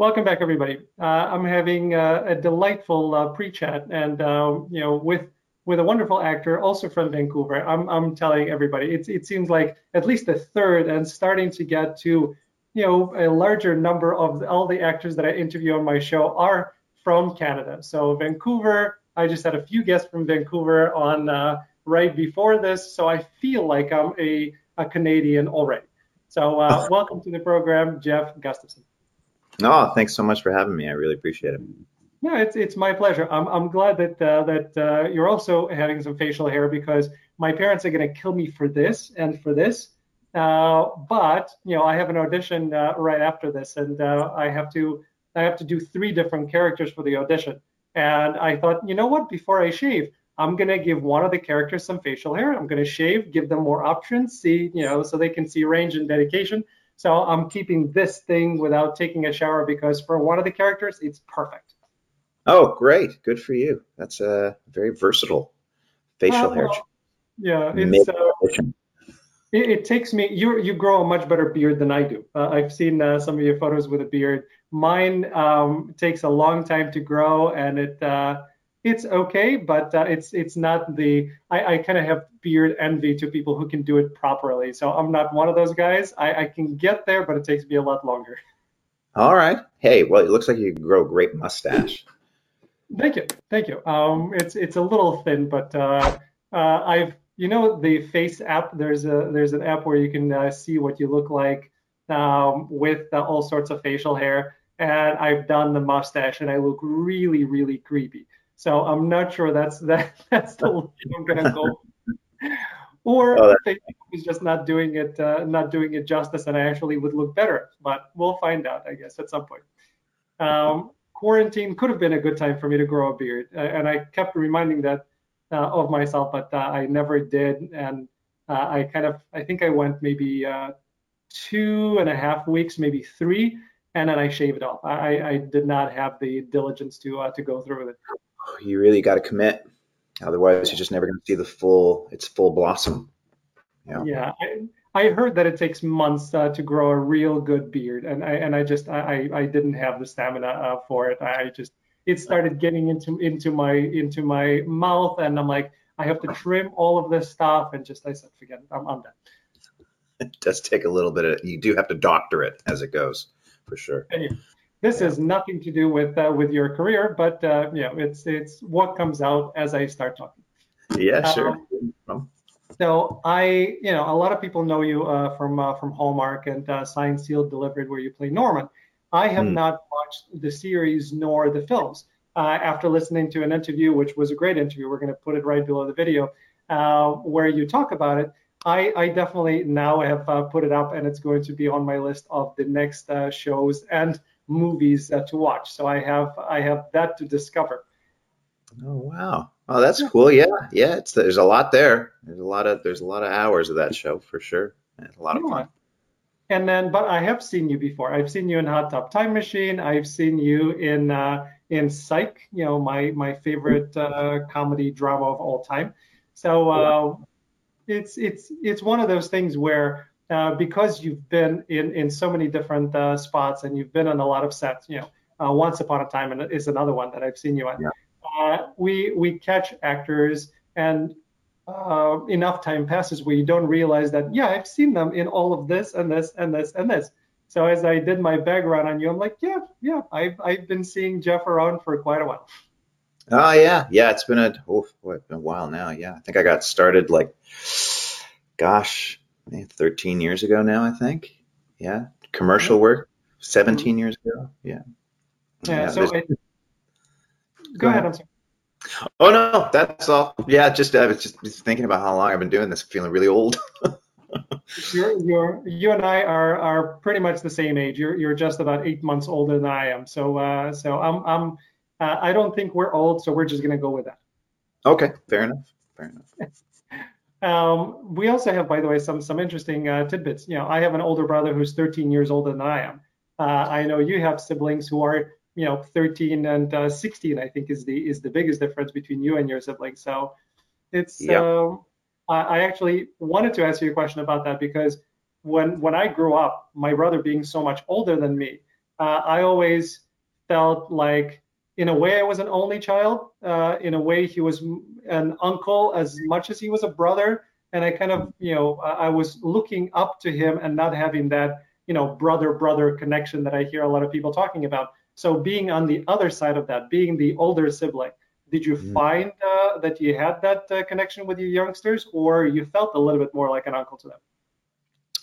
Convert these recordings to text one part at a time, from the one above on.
Welcome back, everybody. Uh, I'm having uh, a delightful uh, pre-chat, and um, you know, with with a wonderful actor, also from Vancouver. I'm I'm telling everybody, it it seems like at least a third, and starting to get to, you know, a larger number of all the actors that I interview on my show are from Canada. So Vancouver, I just had a few guests from Vancouver on uh, right before this, so I feel like I'm a a Canadian already. So uh, welcome to the program, Geoff Gustafson. No, thanks so much for having me. I really appreciate it. No, it's it's my pleasure. I'm I'm glad that uh, that uh, you're also having some facial hair because my parents are to kill me for this and for this. Uh, but you know, I have an audition uh, right after this, and uh, I have to I have to do three different characters for the audition. And I thought, you know what? Before I shave, I'm gonna give one of the characters some facial hair. I'm gonna shave, give them more options, see you know, so they can see range and dedication. So I'm keeping this thing without taking a shower because for one of the characters, it's perfect. Oh, great. Good for you. That's a very versatile facial uh, hair. Yeah, it's, uh, it, it, takes me, you, you grow a much better beard than I do. Uh, I've seen uh, some of your photos with a beard. Mine um, takes a long time to grow and it, uh, it's okay, but uh, it's it's not the I, I kind of have beard envy to people who can do it properly. So I'm not one of those guys. I, I can get there, but it takes me a lot longer. All right. Hey, well, it looks like you grow a great mustache. Thank you, thank you. Um, it's it's a little thin, but uh, uh, I've you know the Face app. There's a there's an app where you can uh, see what you look like um, with uh, all sorts of facial hair, and I've done the mustache, and I look really really creepy. So I'm not sure that's that that's the way I'm gonna go. or oh, FaceApp is just not doing it uh, not doing it justice, and I actually would look better. But we'll find out, I guess, at some point. Um, quarantine could have been a good time for me to grow a beard, uh, and I kept reminding that uh, of myself, but uh, I never did. And uh, I kind of I think I went maybe uh, two and a half weeks, maybe three, and then I shaved it off. I, I did not have the diligence to to go through with it you really got to commit. Otherwise, you're just never going to see the full its full blossom. Yeah. Yeah, I, I heard that it takes months uh, to grow a real good beard, and I and I just I I didn't have the stamina uh, for it. I just it started getting into into my into my mouth, and I'm like I have to trim all of this stuff, and just I said forget it, I'm, I'm done. It does take a little bit of you do have to doctor it as it goes, for sure. This yeah. has nothing to do with uh, with your career, but uh, yeah, it's it's what comes out as I start talking. Yeah, sure. Um, so I, you know, a lot of people know you uh, from uh, from Hallmark and uh, Signed, Sealed, Delivered, where you play Norman. I have hmm. not watched the series nor the films. Uh, after listening to an interview, which was a great interview, we're going to put it right below the video, uh, where you talk about it. I, I definitely now have uh, put it up, and it's going to be on my list of the next shows and movies uh, to watch. So I have I have that to discover. Oh wow! Oh, that's cool. Yeah, yeah. It's there's a lot there. There's a lot of there's a lot of hours of that show for sure. It's a lot of fun. And then, but I have seen you before. I've seen you in Hot Tub Time Machine. I've seen you in uh, in Psych. You know, my my favorite uh, comedy drama of all time. So uh, it's it's it's one of those things where uh, because you've been in in so many different uh, spots and you've been on a lot of sets. You know, uh, Once Upon a Time and is another one that I've seen you on. Yeah. Uh, we we catch actors and uh, enough time passes where you don't realize that yeah I've seen them in all of this and this and this and this. So as I did my background on you, I'm like yeah yeah I've I've been seeing Geoff around for quite a while. Oh yeah yeah it's been a oh it's been a while now yeah I think I got started like gosh 13 years ago now, I think. Yeah. Commercial work, 17 years ago. Yeah. Yeah. yeah so go, go ahead. I'm. Oh no, that's all. Yeah, just I was just thinking about how long I've been doing this, feeling really old. you're, you're, you and I are are pretty much the same age. You're you're just about eight months older than I am. So uh, so I'm I'm uh, I don't think we're old, so we're just gonna go with that. Okay, fair enough. Fair enough. Um, we also have, by the way, some some interesting uh, tidbits. You know, I have an older brother who's 13 years older than I am. Uh, I know you have siblings who are, you know, 13 and uh, 16. I think is the is the biggest difference between you and your siblings. So it's. Yep. Um, I actually wanted to ask you a question about that because when when I grew up, my brother being so much older than me, uh, I always felt like, in a way, I was an only child. Uh, in a way, he was an uncle as much as he was a brother. And I kind of, you know, I was looking up to him and not having that, you know, brother brother connection that I hear a lot of people talking about. So being on the other side of that, being the older sibling, did you mm. find uh, that you had that uh, connection with your youngsters, or you felt a little bit more like an uncle to them?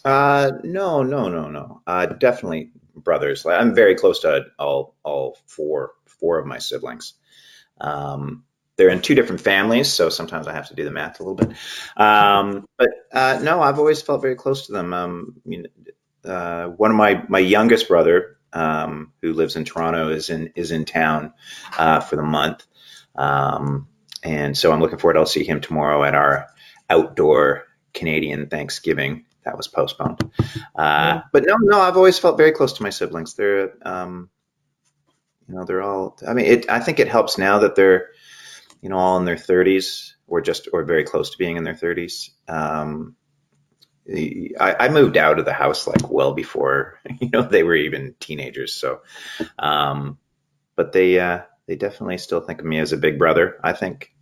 Uh, no, no, no, no. Uh, definitely brothers. I'm very close to all all four four of my siblings. Um, they're in two different families, so sometimes I have to do the math a little bit. Um, but uh, no, I've always felt very close to them. Um, uh, one of my my youngest brother, um, who lives in Toronto, is in is in town uh, for the month, um, and so I'm looking forward. To I'll see him tomorrow at our outdoor Canadian Thanksgiving that was postponed. Uh, yeah. But no, no, I've always felt very close to my siblings. They're, um, you know, they're all. I mean, it, I think it helps now that they're, you know, all in their 30s or just or very close to being in their 30s. Um, I, I, moved out of the house like well before you know they were even teenagers. So, um, but they uh, they definitely still think of me as a big brother. I think,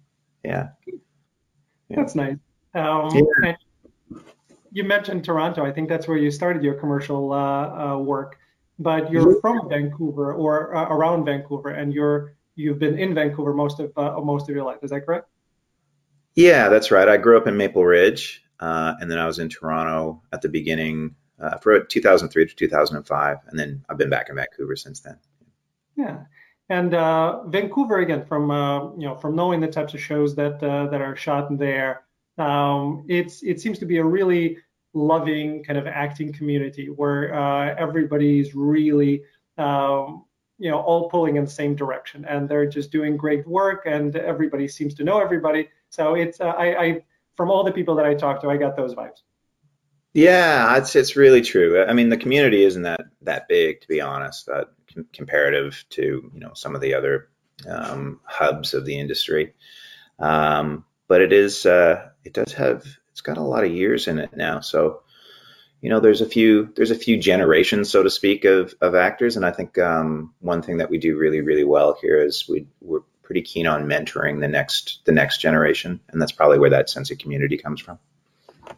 yeah. yeah. That's nice. Um, yeah you mentioned Toronto. I think that's where you started your commercial uh, uh, work, but you're from Vancouver or uh, around Vancouver, and you're you've been in Vancouver most of uh, most of your life. Is that correct? Yeah, that's right. I grew up in Maple Ridge, uh, and then I was in Toronto at the beginning uh, for 2003 to 2005, and then I've been back in Vancouver since then. Yeah. And Vancouver again, from you know, from knowing the types of shows that that are shot there, um, it's it seems to be a really loving kind of acting community where uh, everybody's really um, you know all pulling in the same direction and they're just doing great work and everybody seems to know everybody. So it's uh, I, I from all the people that i talked to i got those vibes. Yeah it's it's really true. I mean the community isn't that that big to be honest uh, com- comparative to you know some of the other um, hubs of the industry. Um, but it is uh, it does have it's got a lot of years in it now. So you know there's a few there's a few generations so to speak of of actors, and I think um, one thing that we do really really well here is we we're pretty keen on mentoring the next the next generation, and that's probably where that sense of community comes from.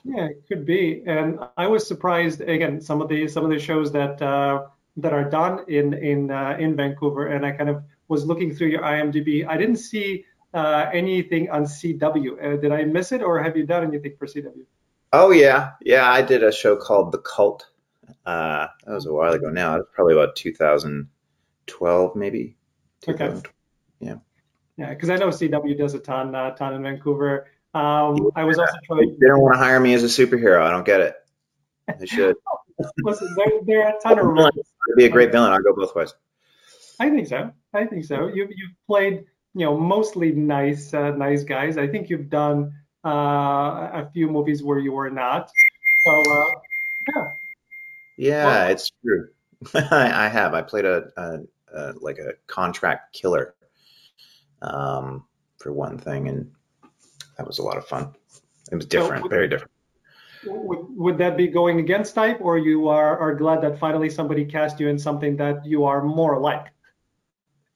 Yeah, it could be. And I was surprised again some of the some of the shows that uh, that are done in in uh, in Vancouver, and I kind of was looking through your IMDb. I didn't see uh, anything on CW. Uh, did I miss it, or have you done anything for CW? Oh yeah, yeah. I did a show called The Cult. Uh, that was a while ago now. It was probably about 2012, maybe. Okay. Yeah. Yeah, because I know CW does a ton, uh, ton in Vancouver. Um, I was also trying. They don't want to hire me as a superhero. I don't get it. They should. Listen, there, there are a ton of roles. It'd be a great villain. I'll go both ways. I think so. I think so. You you've played you know mostly nice uh, nice guys. I think you've done uh, a few movies where you were not. So uh, yeah. Yeah, well, it's true. I have. I played a, a, a, like a contract killer um, for one thing, and that was a lot of fun. It was different, so would, very different. Would, would that be going against type, or you are, are glad that finally somebody cast you in something that you are more like?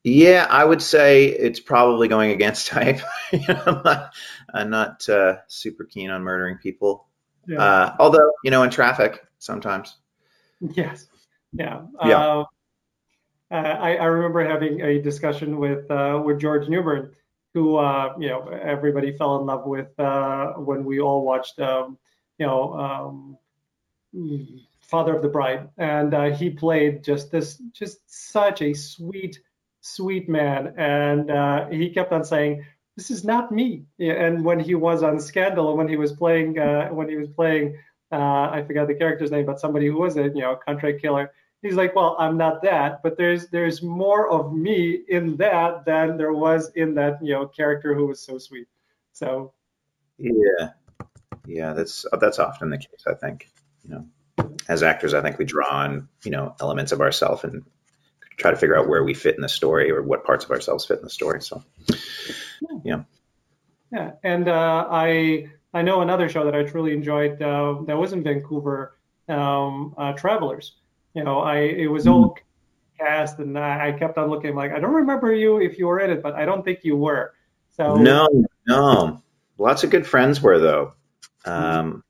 Yeah, I would say it's probably going against type. I'm not, I'm not uh, super keen on murdering people. Yeah. Uh, although, you know, in traffic sometimes. Yes. Yeah. Yeah. Uh, I, I remember having a discussion with uh, with George Newbern, who uh, you know everybody fell in love with uh, when we all watched, um, you know, um, Father of the Bride, and he played just this, just such a sweet sweet man. And uh, he kept on saying, "This is not me." And when he was on Scandal, when he was playing, uh, when he was playing, uh, I forgot the character's name, but somebody who was a you know contract killer. He's like, well, I'm not that, but there's there's more of me in that than there was in that you know character who was so sweet. So. Yeah, yeah, that's that's often the case. I think you know, as actors, I think we draw on you know elements of ourselves and try to figure out where we fit in the story or what parts of ourselves fit in the story. So, yeah. Yeah, and uh, I I know another show that I truly enjoyed uh, that was in Vancouver, um, uh, Travelers. You know, I it was all cast, and I, I kept on looking like I don't remember you if you were in it, but I don't think you were. So no, no, lots of good friends were though. Um,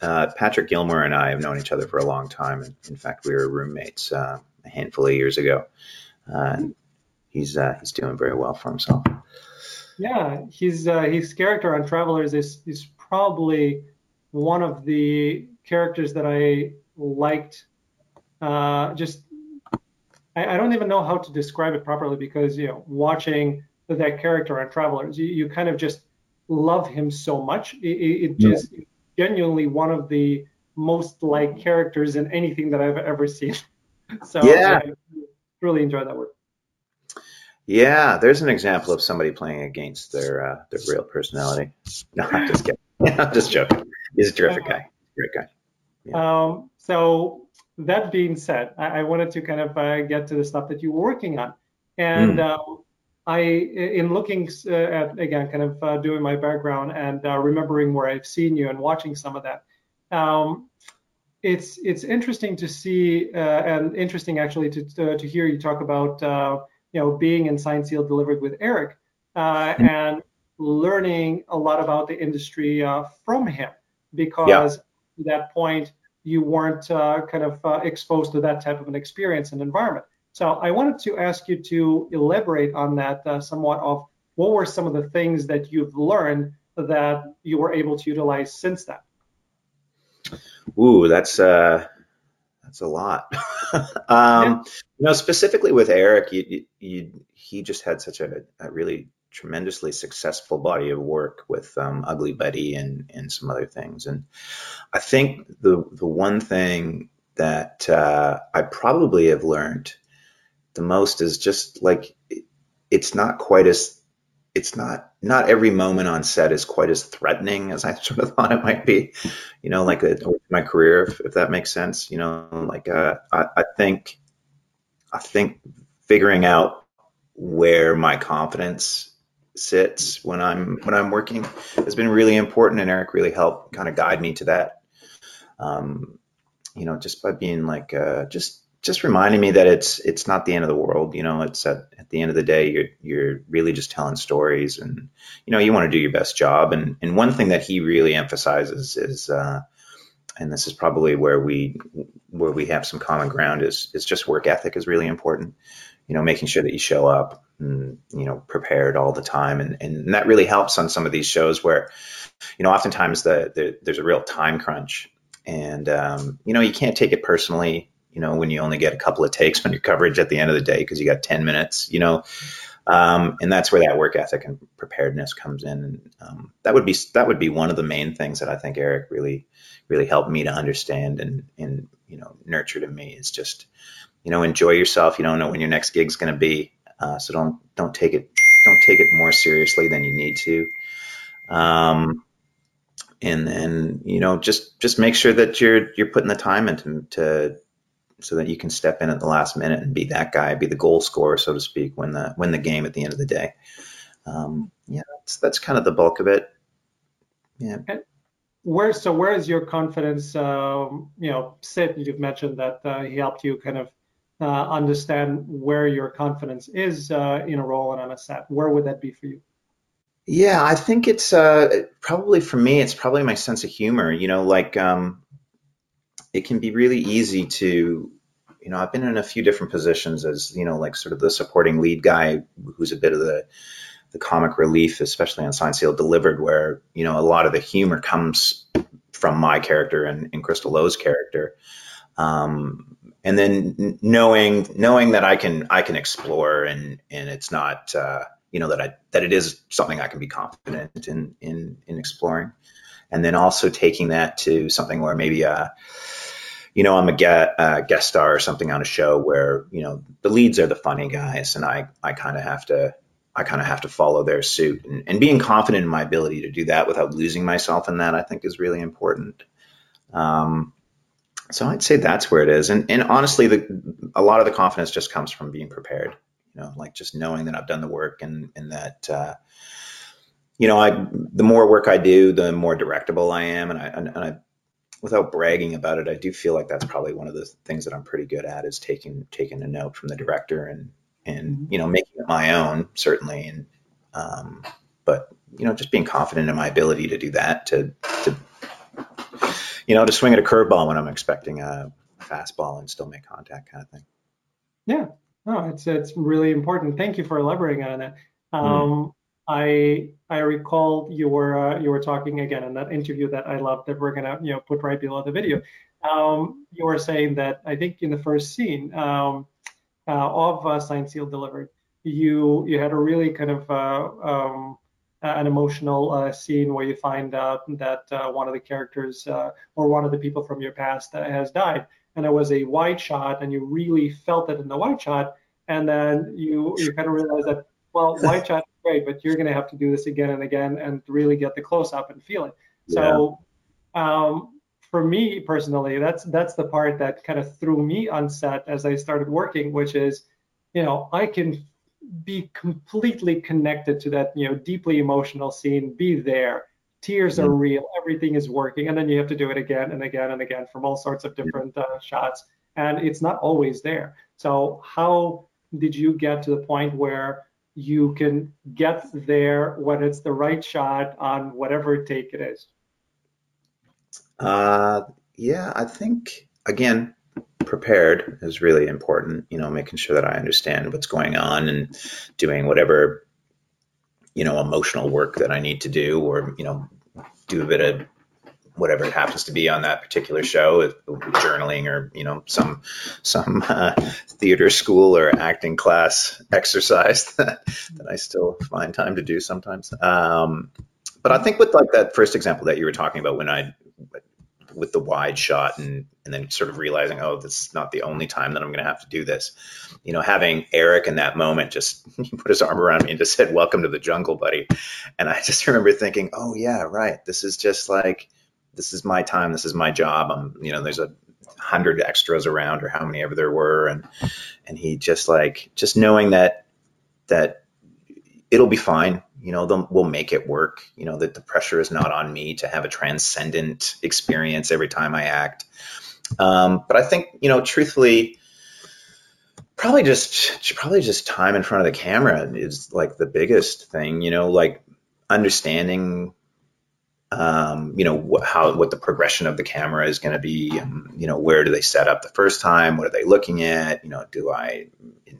uh, Patrick Gilmore and I have known each other for a long time, and in fact, we were roommates uh, a handful of years ago. Uh, he's uh, he's doing very well for himself. Yeah, his uh, his character on Travelers is is probably one of the characters that I liked. Uh, just I, I, don't even know how to describe it properly because you know watching that character on Travelers, you, you kind of just love him so much. It, it just yeah. genuinely one of the most like characters in anything that I've ever seen. so yeah, I really enjoy that work. Yeah, there's an example of somebody playing against their uh, their real personality. No, I'm just kidding. I'm just joking. He's a terrific guy. Great guy. Yeah. Um, so that being said, I, I, wanted to kind of uh, get to the stuff that you were working on, and mm. uh, I, in looking uh, at again, kind of uh, doing my background and uh, remembering where I've seen you and watching some of that. Um, it's it's interesting to see and interesting actually to to hear you talk about you know, being in Signed Sealed Delivered with Eric uh, mm-hmm. and learning a lot about the industry uh, from him because yeah. at that point you weren't uh, kind of uh, exposed to that type of an experience and environment. So I wanted to ask you to elaborate on that uh, somewhat of what were some of the things that you've learned that you were able to utilize since then? Ooh, that's uh, that's a lot. um, yeah. You know, specifically with Eric, you, you, he just had such a, a, really tremendously successful body of work with um, Ugly Betty and and some other things. And I think the the one thing that uh, I probably have learned the most is just like it's not quite as it's not not every moment on set is quite as threatening as I sort of thought it might be. You know, like a, my career, if, if, that makes sense. You know, like uh, I, I think I think figuring out where my confidence sits when I'm when I'm working has been really important, and Eric really helped kind of guide me to that. Um, you know, just by being like uh, just just reminding me that it's it's not the end of the world. You know, it's at, at the end of the day, you're you're really just telling stories, and you know, you want to do your best job. And and one thing that he really emphasizes is, uh, and this is probably where we where we have some common ground is is just work ethic is really important. You know, making sure that you show up and you know prepared all the time, and and that really helps on some of these shows where, you know, oftentimes the, the there's a real time crunch, and um, you know, you can't take it personally you know, when you only get a couple of takes on your coverage at the end of the day because you got 10 minutes, you know. Um, and that's where that work ethic and preparedness comes in. And um, that would be that would be one of the main things that I think Eric really really helped me to understand and and you know nurture to me is just you know enjoy yourself. You don't know when your next gig's going to be, uh, so don't don't take it don't take it more seriously than you need to. Um, and then you know just just make sure that you're you're putting the time into to so that you can step in at the last minute and be that guy, be the goal scorer, so to speak, win the win the game at the end of the day. Um, yeah, that's, that's kind of the bulk of it. Yeah. And where so where is your confidence? Um, you know, sit. You've mentioned that uh, he helped you kind of uh, understand where your confidence is uh, in a role and on a set. Where would that be for you? Yeah, I think it's uh, probably for me. It's probably my sense of humor. You know, like um, it can be really easy to you know i've been in a few different positions as you know like sort of the supporting lead guy who's a bit of the the comic relief especially on Signed Sealed Delivered where you know a lot of the humor comes from my character and, and crystal lowe's character. Um, and then knowing knowing that i can i can explore and and it's not uh, you know that i that it is something i can be confident in in in exploring. And then also taking that to something where maybe uh you know, I'm a get, uh, guest star or something on a show where, you know, the leads are the funny guys and I, I kind of have to, I kind of have to follow their suit and, and being confident in my ability to do that without losing myself in that, I think is really important. Um, so I'd say that's where it is. And, and honestly, the, a lot of the confidence just comes from being prepared, you know, like just knowing that I've done the work and, and that, uh, you know, I, the more work I do, the more directable I am. And I, and, and I without bragging about it, I do feel like that's probably one of the things that I'm pretty good at is taking taking a note from the director and and mm-hmm. you know making it my own certainly and um, but you know just being confident in my ability to do that to to you know to swing at a curveball when I'm expecting a fastball and still make contact kind of thing. Yeah, no, it's it's really important. Thank you for elaborating on that. Mm-hmm. Um, mm. I I recall you were uh, you were talking again in that interview that I love that we're gonna you know put right below the video. Um, you were saying that I think in the first scene um, uh, of uh, Signed Sealed Delivered, you you had a really kind of uh, um, an emotional uh, scene where you find out that uh, one of the characters uh, or one of the people from your past has died, and it was a wide shot, and you really felt it in the wide shot, and then you you kind of realize that well, wide shot great, but you're going to have to do this again and again and really get the close up and feel it. Yeah. So, um, for me personally, that's that's the part that kind of threw me on set as I started working, which is, you know, I can be completely connected to that, you know, deeply emotional scene, be there. Tears mm-hmm. are real, everything is working, and then you have to do it again and again and again from all sorts of different uh, shots, and it's not always there. So, how did you get to the point where you can get there when it's the right shot on whatever take it is? Uh, yeah, I think again, prepared is really important. You know, making sure that I understand what's going on and doing whatever you know emotional work that I need to do, or you know, do a bit of whatever it happens to be on that particular show, journaling or you know some some uh, theater school or acting class exercise that, that I still find time to do sometimes. Um, but I think with like that first example that you were talking about when I with the wide shot and and then sort of realizing oh this is not the only time that I'm going to have to do this. You know having Eric in that moment just put his arm around me and just said welcome to the jungle buddy. And I just remember thinking oh yeah right. This is just like this is my time, this is my job. I'm, you know, there's a hundred extras around or how many ever there were. And, and he just like, just knowing that, that it'll be fine. You know, we'll make it work. You know, that the pressure is not on me to have a transcendent experience every time I act. Um, but I think, you know, truthfully, probably just probably just time in front of the camera is like the biggest thing. You know, like understanding um, you know wh- how what the progression of the camera is going to be um, you know where do they set up the first time? What are they looking at? You know do i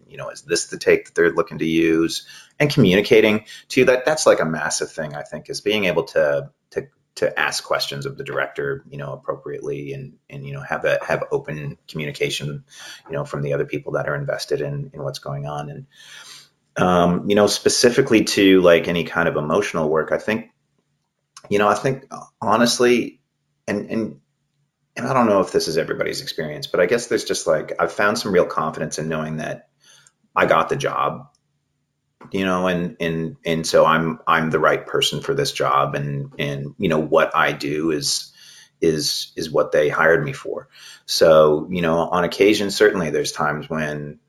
you know is this the take that they're looking to use? And communicating to that that's like a massive thing i think is being able to to to ask questions of the director you know appropriately and and you know have that have open communication you know from the other people that are invested in in what's going on. And um, you know specifically to like any kind of emotional work i think you know, I think honestly, and and and I don't know if this is everybody's experience, but I guess there's just like I've found some real confidence in knowing that I got the job, you know, and and and so I'm I'm the right person for this job, and and you know what I do is is is what they hired me for. So you know, on occasion, certainly there's times when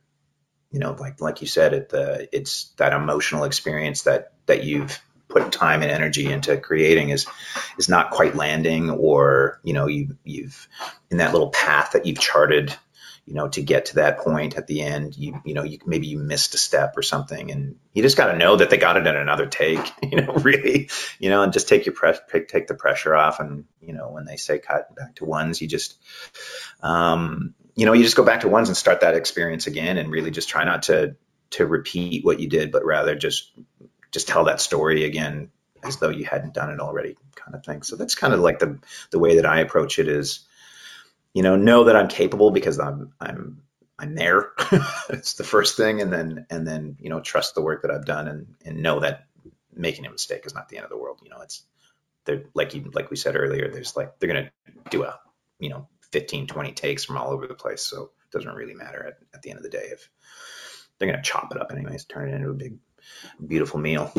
you know, like like you said, the it's that emotional experience that that you've put time and energy into creating is is not quite landing or you know you you've in that little path that you've charted you know to get to that point at the end you you know you maybe you missed a step or something and you just got to know that they got it in another take you know really you know and just take your press take the pressure off and you know when they say cut back to ones you just um you know you just go back to ones and start that experience again and really just try not to to repeat what you did but rather just just tell that story again as though you hadn't done it already kind of thing. So that's kind of like the the way that i approach it is you know know that i'm capable because i'm i'm i'm there. It's the first thing. And then and then you know trust the work that i've done and and know that making a mistake is not the end of the world. You know it's they're like you like we said earlier there's like they're gonna do a you know 15 20 takes from all over the place. So it doesn't really matter at, at the end of the day if they're gonna chop it up anyways turn it into a big beautiful meal.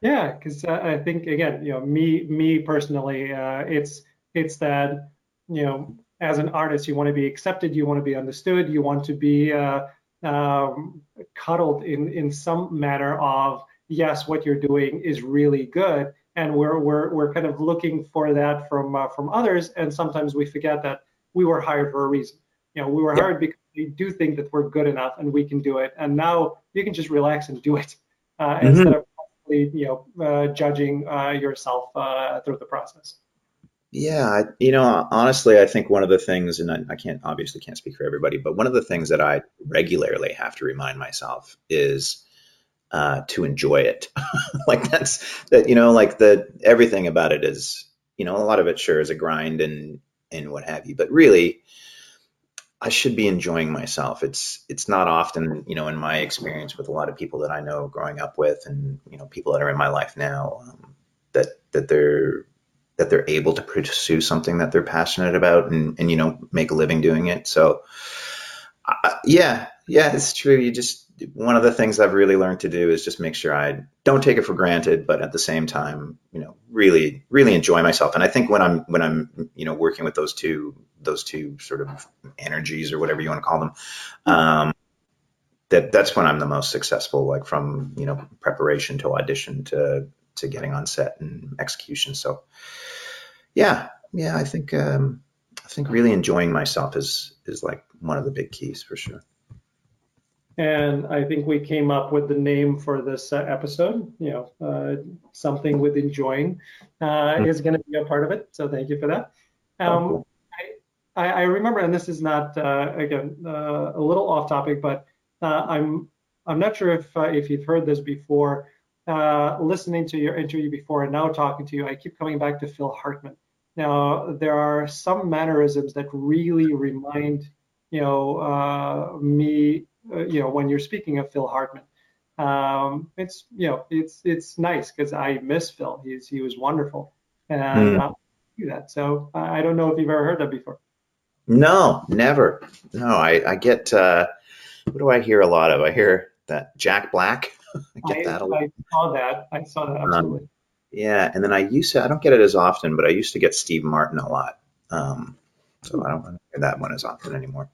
Yeah, because uh, I think again, you know, me me personally, uh, it's it's that you know, as an artist, you want to be accepted, you want to be understood, you want to be uh, um, cuddled in in some manner of yes, what you're doing is really good, and we're we're we're kind of looking for that from uh, from others, and sometimes we forget that we were hired for a reason. You know, we were hired because we do think that we're good enough and we can do it, and now you can just relax and do it uh, mm-hmm. instead of you know uh, judging uh, yourself uh, through the process. Yeah, you know, honestly, I think one of the things, and I, I, can't obviously can't speak for everybody, but one of the things that I regularly have to remind myself is uh, to enjoy it. like that's that, you know, like the everything about it is, you know, a lot of it sure is a grind and and what have you, but really, I should be enjoying myself. It's it's not often, you know, in my experience with a lot of people that I know growing up with, and you know, people that are in my life now, um, that that they're that they're able to pursue something that they're passionate about and, and you know make a living doing it so uh, yeah yeah it's true you just one of the things i've really learned to do is just make sure i don't take it for granted but at the same time you know really really enjoy myself and i think when i'm when i'm you know working with those two those two sort of energies or whatever you want to call them um, that that's when i'm the most successful like from you know preparation to audition to to getting on set and execution. So, yeah, yeah, I think um, I think really enjoying myself is is like one of the big keys for sure. And I think we came up with the name for this uh, episode. You know, uh, something with enjoying uh, mm-hmm. is going to be a part of it. So thank you for that. Um, oh, cool. I, I, remember, and this is not uh, again uh, a little off topic, but uh, I'm I'm not sure if if you've heard this before uh, listening to your interview before and now talking to you, I keep coming back to Phil Hartman. Now, there are some mannerisms that really remind, you know, uh, me, uh, you know, when you're speaking of Phil Hartman. Um, it's, you know, it's it's nice because I miss Phil. He's he was wonderful, and mm. I'll do that. So I don't know if you've ever heard that before. No, never. No, I I get. Uh, what do I hear a lot of? I hear that Jack Black. I get I, that a lot. I saw that. I saw that um, absolutely. Um, yeah, and then I used to. I don't get it as often, but I used to get Steve Martin a lot. Um, so I don't hear that one as often anymore.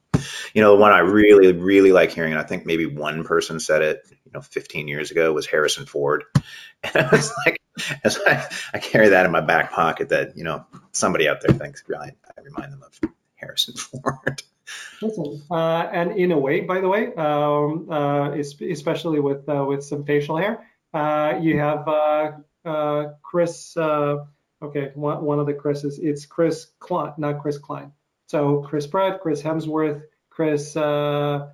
You know, the one I really, really like hearing, and I think maybe one person said it, you know, 15 years ago was Harrison Ford. And I was like, as I, I carry that in my back pocket that, you know, somebody out there thinks, I, I remind them of Harrison Ford. Listen, uh, and in a way, by the way, um, uh, especially with uh, with some facial hair, uh, you have uh, uh, Chris. okay, one, one of the Chris's. It's Chris Klein, not Chris Klein. So Chris Pratt, Chris Hemsworth, Chris, the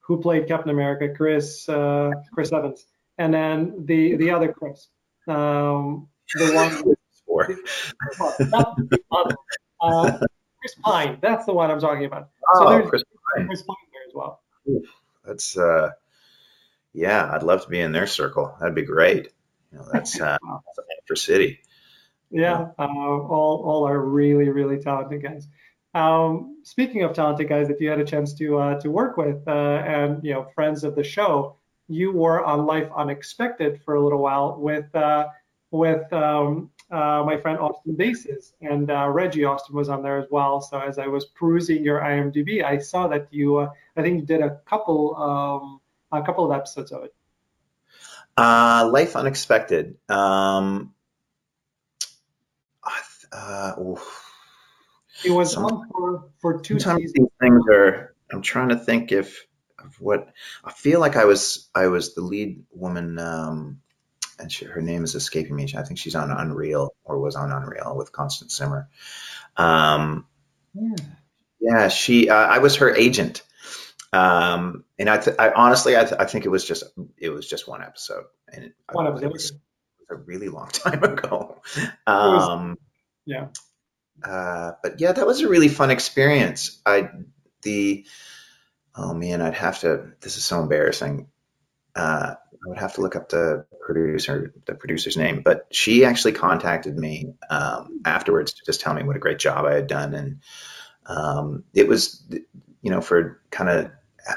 who played Captain America, Chris Chris Evans, and then the the other Chris, um, the one. Uh, Chris Pine, that's the one I'm talking about. Oh, so there's Chris Pine. Chris Pine there as well. That's uh, yeah, I'd love to be in their circle. That'd be great. You know, that's uh, for city. Yeah, uh, all all are really really talented guys. Um, speaking of talented guys that you had a chance to uh, to work with uh, and you know friends of the show, you were on Life Unexpected for a little while with uh, with um, uh, my friend Austin Basis, and uh, Reggie Austin was on there as well. So as I was perusing your IMDb, I saw that you, uh, I think, you did a couple, um, a couple of episodes of it. Uh, Life Unexpected. Um, uh, it was some, on for, for two seasons. These things are. I'm trying to think if of what I feel like. I was I was the lead woman. Um, and she, her name is escaping me. I think she's on Unreal or was on Unreal with Constance Zimmer. Um, yeah. yeah, she. Uh, I was her agent, um, and I, th- I honestly, I, th- I, think it was just it was just one episode, and one episode. It was, it was a really long time ago. Um, yeah. Uh, but yeah, that was a really fun experience. I the oh man, I'd have to. This is so embarrassing. Uh, I would have to look up the producer, the producer's name, but she actually contacted me um, afterwards to just tell me what a great job I had done, and um, it was, you know, for kind of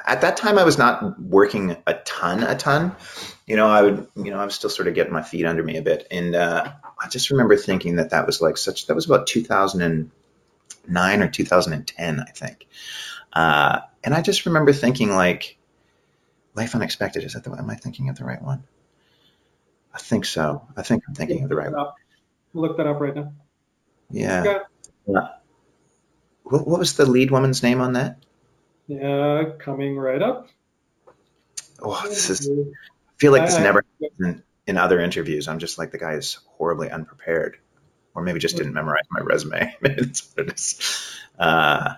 at that time I was not working a ton, a ton. You know, I would, you know, I was still sort of getting my feet under me a bit, and uh, I just remember thinking that that was like such. That was about 2009 or 2010, I think, uh, and I just remember thinking like Life Unexpected. Is that the? Am I thinking of the right one? I think so. I think I'm thinking of the right one. Look that up right now. Yeah. Okay. yeah. What, what was the lead woman's name on that? Yeah, coming right up. Oh, this is. I feel like this I, never happened in other interviews. I'm just like the guy is horribly unprepared, or maybe just didn't memorize my resume. That's what it is. Uh,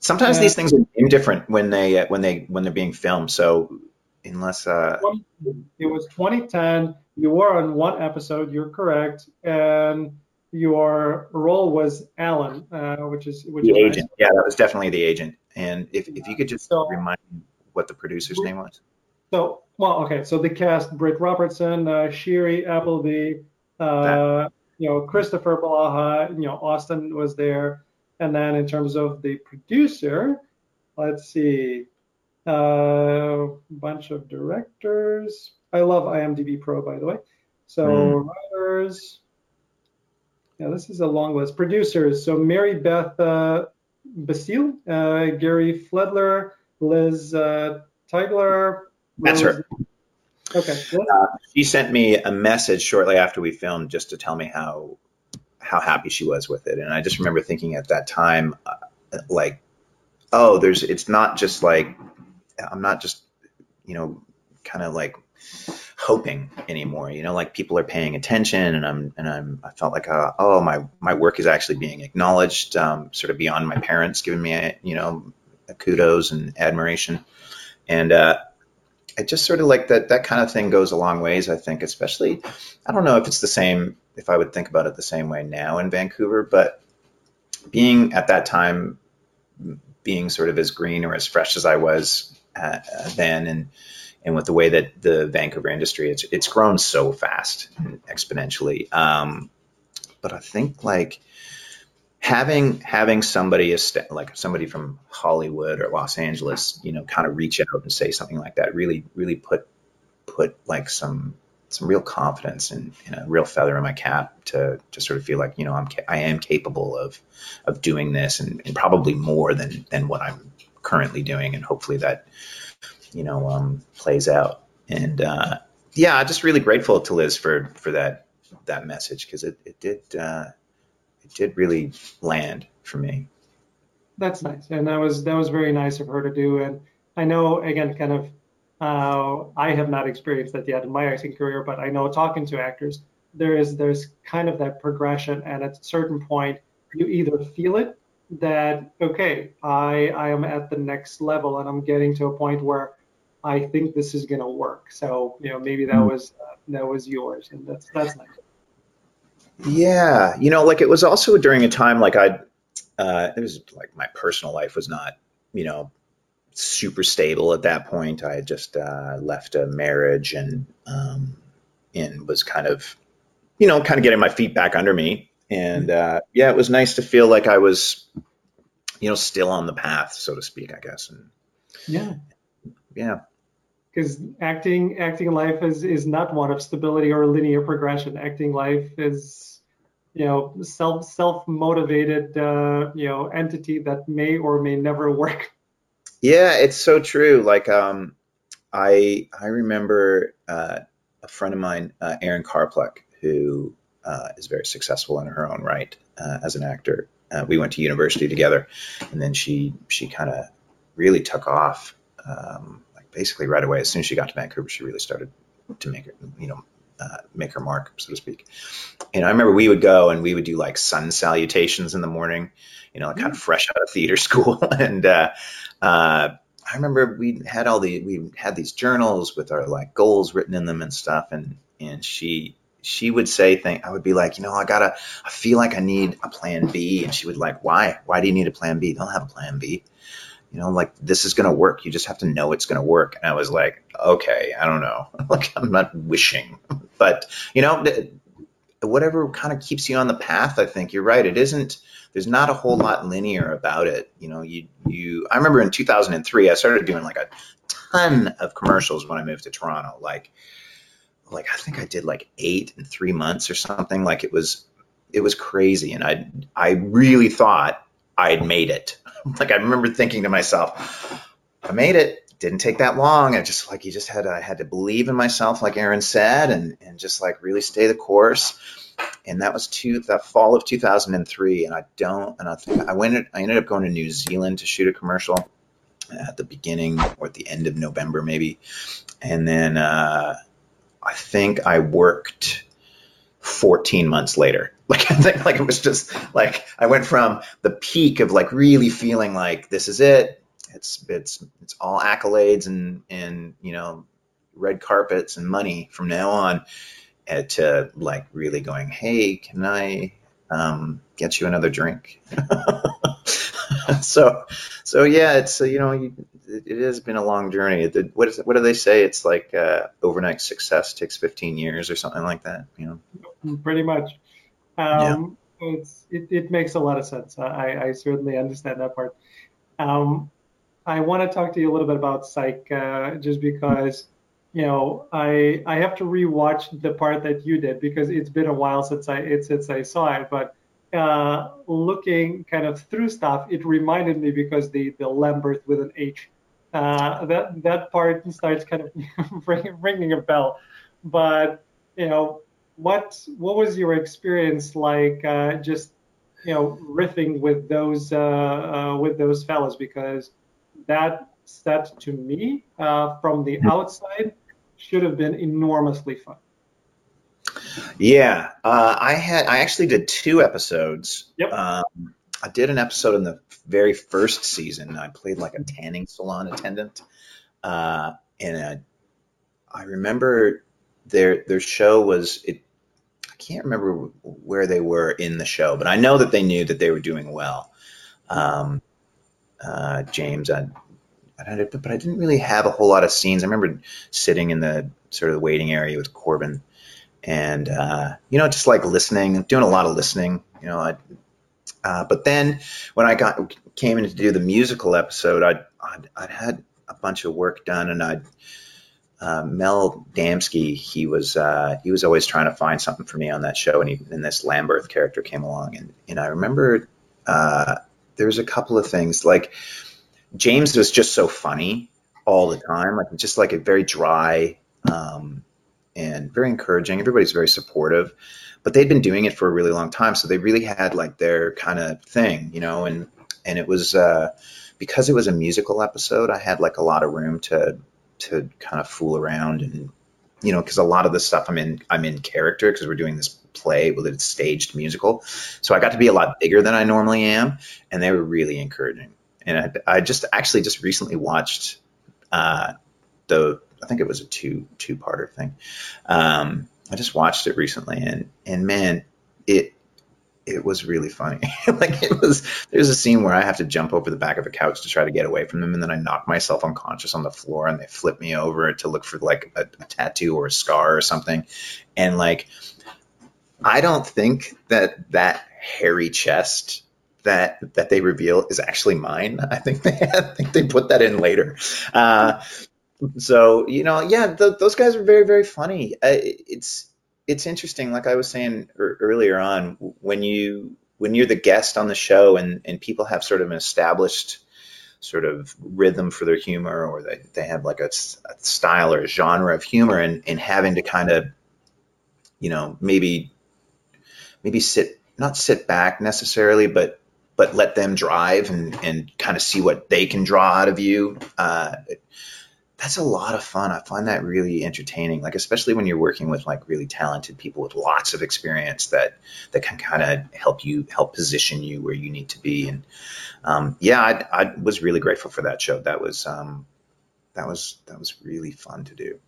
sometimes these things are different when they uh, when they when they're being filmed. So unless uh, it was 2010, you were on one episode. You're correct, and your role was Alan, uh, which is which the is agent. Nice. Yeah, that was definitely the agent. And if, if you could just so, remind me what the producer's name was. So well, okay. So the cast: Britt Robertson, uh, Shiri Appleby, uh, you know, Kristoffer Polaha, you know, Austin was there. And then in terms of the producer, let's see, a uh, bunch of directors. I love IMDb Pro, by the way. So mm. writers. Yeah, this is a long list. Producers. So Mary Beth uh, Basile, uh, Gary Fleder, Liz uh, Tigelaar. That's Rose, her. Okay. Uh, she sent me a message shortly after we filmed just to tell me how how happy she was with it, and I just remember thinking at that time, uh, like, oh, there's it's not just like I'm not just you know kind of like hoping anymore. You know, like people are paying attention, and I'm and I'm I felt like uh, oh my my work is actually being acknowledged, um, sort of beyond my parents giving me you know kudos and admiration, and uh, I just sort of like that that kind of thing goes a long ways. I think, especially I don't know if it's the same if I would think about it the same way now in Vancouver, but being at that time, being sort of as green or as fresh as I was uh, then, and and with the way that the Vancouver industry it's it's grown so fast and exponentially. Um, but I think like having having somebody like somebody from Hollywood or Los Angeles, you know, kind of reach out and say something like that really really put put like some some real confidence and, and, a real feather in my cap to to sort of feel like you know I'm I am capable of of doing this and, and probably more than than what I'm currently doing and hopefully that you know um, plays out and uh, yeah I'm just really grateful to Liz for for that that message because it, it did uh, it did really land for me. That's nice, and that was that was very nice of her to do. And I know again, kind of, uh, I have not experienced that yet in my acting career, but I know talking to actors, there is there's kind of that progression, and at a certain point, you either feel it that okay, I I am at the next level, and I'm getting to a point where I think this is going to work. So you know maybe that hmm. was uh, that was yours, and that's that's nice. Yeah, you know, like it was also during a time like I, uh, it was like my personal life was not, you know, super stable at that point. I had just uh, left a marriage and um, and was kind of, you know, kind of getting my feet back under me. And uh, yeah, it was nice to feel like I was, you know, still on the path, so to speak, I guess. And yeah, yeah, because acting acting life is is not one of stability or linear progression. Acting life is you know self self motivated uh, you know entity that may or may never work. Yeah, it's so true. Like um, I I remember uh, a friend of mine, uh, Erin Karpluk, who uh, is very successful in her own right uh, as an actor. Uh, we went to university together, and then she she kind of really took off. Um, basically right away. As soon as she got to Vancouver, she really started to make her, you know, uh, make her mark, so to speak. And I remember we would go and we would do like sun salutations in the morning, you know, like kind of fresh out of theater school. and uh, uh, I remember we had all the we had these journals with our like goals written in them and stuff. And and she she would say things. I would be like, you know, I gotta. I feel like I need a plan B. And she would like, why? Why do you need a plan B? Don't have a plan B you know, like this is going to work. You just have to know it's going to work. And I was like, okay, I don't know. like I'm not wishing, but you know, whatever kind of keeps you on the path. I think you're right. It isn't. There's not a whole lot linear about it. You know, you you. I remember in 2003, I started doing like a ton of commercials when I moved to Toronto. Like, like I think I did like eight in three months or something. Like it was, it was crazy, and I I really thought I'd made it like I remember thinking to myself, I made it. didn't take that long. I just like you just had to, I had to believe in myself, like Erin said, and and just like really stay the course. And that was two the fall of 2003. And I don't, and I think I went, I ended up going to New Zealand to shoot a commercial at the beginning or at the end of November, maybe. And then uh, I think I worked 14 months later. Like I think like it was just like I went from the peak of like really feeling like this is it. It's it's it's all accolades and and you know red carpets and money from now on uh, to like really going, hey, can I um, get you another drink? so, so yeah, it's you know, you, it, it, has been a long journey. It, what is what do they say? It's like uh, overnight success takes 15 years or something like that. You know, pretty much. Um, yeah. It's it, it makes a lot of sense. I, I certainly understand that part. Um, I want to talk to you a little bit about Psych, uh, just because you know I I have to rewatch the part that you did because it's been a while since I it, since I saw it, but uh, looking kind of through stuff, it reminded me because the the Lambert with an H, uh, that that part starts kind of ringing a bell. But you know, what what was your experience like? Uh, just you know, riffing with those uh, uh, with those fellows because that set to me uh, from the outside should have been enormously fun. Yeah, uh, I had I actually did two episodes. Yep. Um, I did an episode in the very first season. I played like a tanning salon attendant, uh, and I remember their their show was it. I can't remember where they were in the show, but I know that they knew that they were doing well. Um, uh, James, I, I but I didn't really have a whole lot of scenes. I remember sitting in the sort of the waiting area with Corbin and uh, you know just like listening doing a lot of listening you know I, uh, but then when i got came in to do the musical episode I'd, I'd had a bunch of work done and i'd uh, Mel Damski he was uh, he was always trying to find something for me on that show and, he, and this lambert character came along and, and i remember uh, there was a couple of things like james was just so funny all the time like just like a very dry um, and very encouraging. Everybody's very supportive, but they'd been doing it for a really long time, so they really had like their kind of thing, you know. And and it was uh, because it was a musical episode, I had like a lot of room to to kind of fool around and you know because a lot of the stuff I'm in I'm in character because we're doing this play with a staged musical, so I got to be a lot bigger than I normally am, and they were really encouraging. And I, I just actually just recently watched uh, the I think it was a two two parter thing. Um, I just watched it recently, and and man, it it was really funny. like it was. There's a scene where I have to jump over the back of a couch to try to get away from them, and then I knock myself unconscious on the floor, and they flip me over to look for like a, a tattoo or a scar or something, and like I don't think that that hairy chest that that they reveal is actually mine. I think they I think they put that in later. Uh, so you know, yeah, those guys are very very funny. Uh, it's it's interesting, like I was saying er, earlier on, when you when you're the guest on the show and and people have sort of an established sort of rhythm for their humor or they, they have like a, a style or a genre of humor and, and having to kind of you know maybe maybe sit not sit back necessarily but but let them drive and and kind of see what they can draw out of you uh, that's a lot of fun. I find that really entertaining, like especially when you're working with like really talented people with lots of experience that that can kind of help you help position you where you need to be. And um, yeah, I, I, was really grateful for that show. That was um, that was that was really fun to do.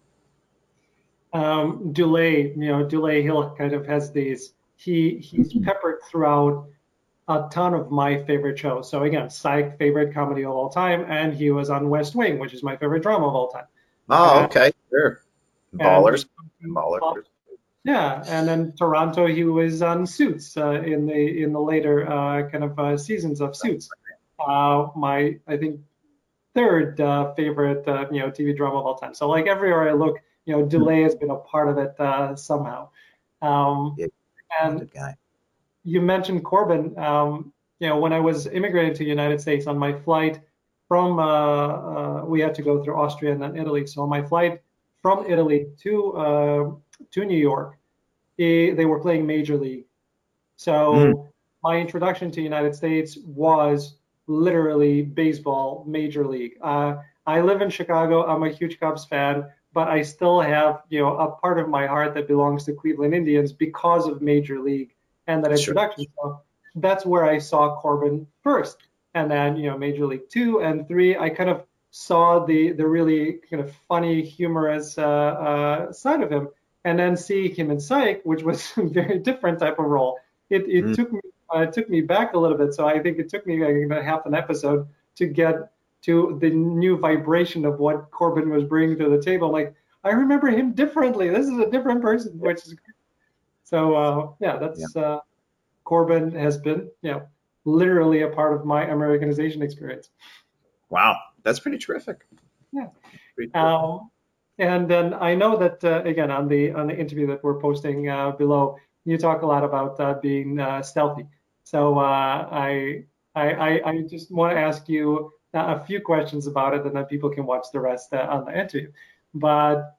Um, Dulé, you know, Dulé Hill kind of has these. He he's peppered throughout a ton of my favorite shows. So again, Psych, favorite comedy of all time, and he was on West Wing, which is my favorite drama of all time. Oh, okay, sure. Ballers, and, ballers. Yeah, and then Toronto, he was on Suits uh, in the in the later uh, kind of uh, seasons of Suits. Uh, my I think third uh, favorite uh, you know TV drama of all time. So like everywhere I look, you know, Dulé has been a part of it somehow. Um, yeah, and guy you mentioned Corbin. Um, you know, when I was immigrating to the United States on my flight from uh, uh, we had to go through Austria and then Italy. So on my flight from Italy to uh, to New York, it, they were playing Major League. So mm. my introduction to the United States was literally baseball, Major League. Uh, I live in Chicago. I'm a huge Cubs fan, but I still have you know a part of my heart that belongs to Cleveland Indians because of Major League and that introduction. Sure. So that's where I saw Corbin first and then you know Major League Two and Three, I kind of saw the the really kind of funny, humorous uh, uh, side of him, and then see him in Psych, which was a very different type of role. It it mm. took me uh, it took me back a little bit, so I think it took me like about half an episode to get to the new vibration of what Corbin was bringing to the table. Like I remember him differently. This is a different person, which is great. So uh, yeah. That's yeah. Uh, Corbin has been you know literally a part of my Americanization experience. Wow, that's pretty terrific. Yeah. Pretty um, and then I know that uh, again on the on the interview that we're posting uh, below, you talk a lot about uh, being uh, stealthy. So uh, I, I I just want to ask you a few questions about it, and then people can watch the rest uh, on the interview. But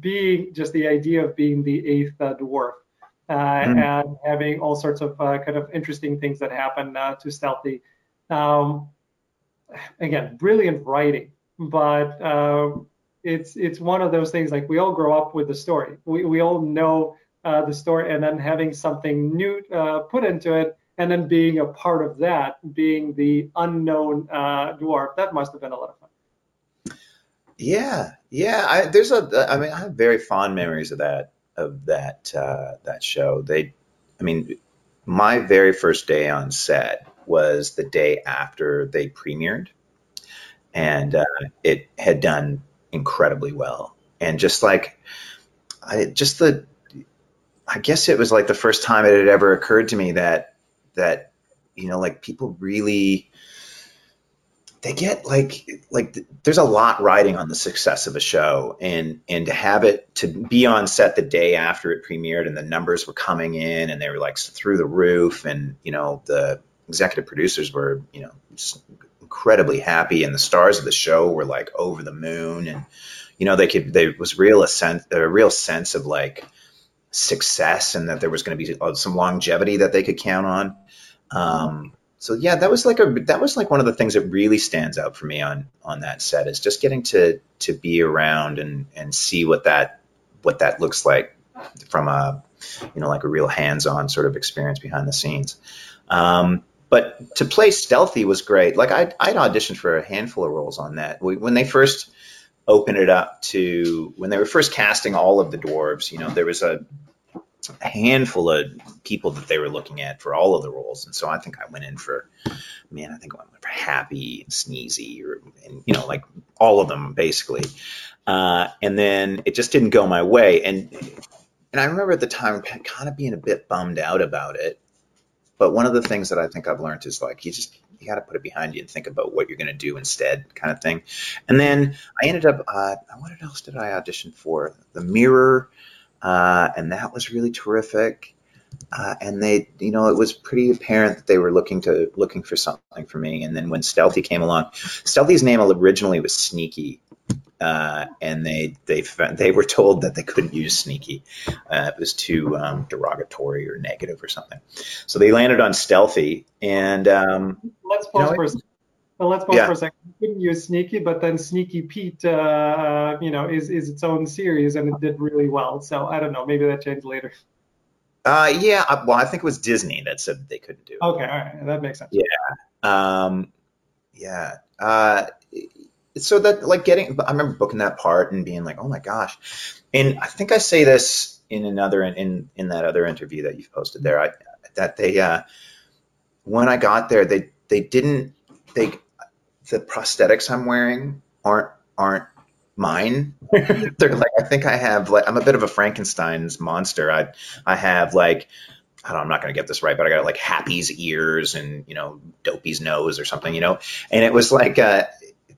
being just the idea of being the eighth dwarf, mm. and having all sorts of uh, kind of interesting things that happen uh, to Stealthy. Um, again, brilliant writing, but it's it's one of those things like we all grow up with the story. We we all know uh, the story, and then having something new uh, put into it, and then being a part of that, being the unknown uh, dwarf, that must have been a lot of fun. Yeah, yeah. I, there's a. I mean, I have very fond memories of that of that uh, that show. They, I mean, my very first day on set was the day after they premiered, and uh, it had done incredibly well. And just like, I just the, I guess it was like the first time it had ever occurred to me that that you know like people really they get like like there's a lot riding on the success of a show and and to have it to be on set the day after it premiered and the numbers were coming in and they were like through the roof and you know the executive producers were you know incredibly happy and the stars of the show were like over the moon and you know they could there was real a sense a real sense of like success and that there was going to be some longevity that they could count on. Um, so yeah, that was like a that was like one of the things that really stands out for me on on that set is just getting to to be around and and see what that what that looks like from a you know like a real hands-on sort of experience behind the scenes. Um, but to play stealthy was great. Like I I'd auditioned for a handful of roles on that. When they first opened it up to when they were first casting all of the dwarves, you know, there was a handful of people that they were looking at for all of the roles, and so I think I went in for, man, I think I went for Happy and Sneezy, or and you know, like all of them basically. Uh, and then it just didn't go my way, and and I remember at the time kind of being a bit bummed out about it. But one of the things that I think I've learned is like you just you got to put it behind you and think about what you're going to do instead, kind of thing. And then I ended up, uh, what else did I audition for? The Mirror uh, and that was really terrific. Uh, and they, you know, it was pretty apparent that they were looking to looking for something for me. And then when Stealthy came along, Stealthy's name originally was Sneaky, uh, and they they they were told that they couldn't use Sneaky. Uh, it was too um, derogatory or negative or something. So they landed on Stealthy. And um, let's pause you know, for a second. Well, let's pause yeah. for a second. You couldn't use Sneaky, but then Sneaky Pete, uh, you know, is is its own series, and it did really well. So I don't know. Maybe that changed later. Uh, yeah. Well, I think it was Disney that said they couldn't do it. Okay, all right, that makes sense. Yeah. Um, yeah. Uh, so that like getting, I remember booking that part and being like, oh my gosh. And I think I say this in another in in that other interview that you've posted there. I that they uh, when I got there, they they didn't they the prosthetics I'm wearing aren't aren't mine. They're like I think I have like I'm a bit of a Frankenstein's monster. I I have like I don't, I'm not going to get this right, but I got like Happy's ears and you know Dopey's nose or something, you know. And it was like uh,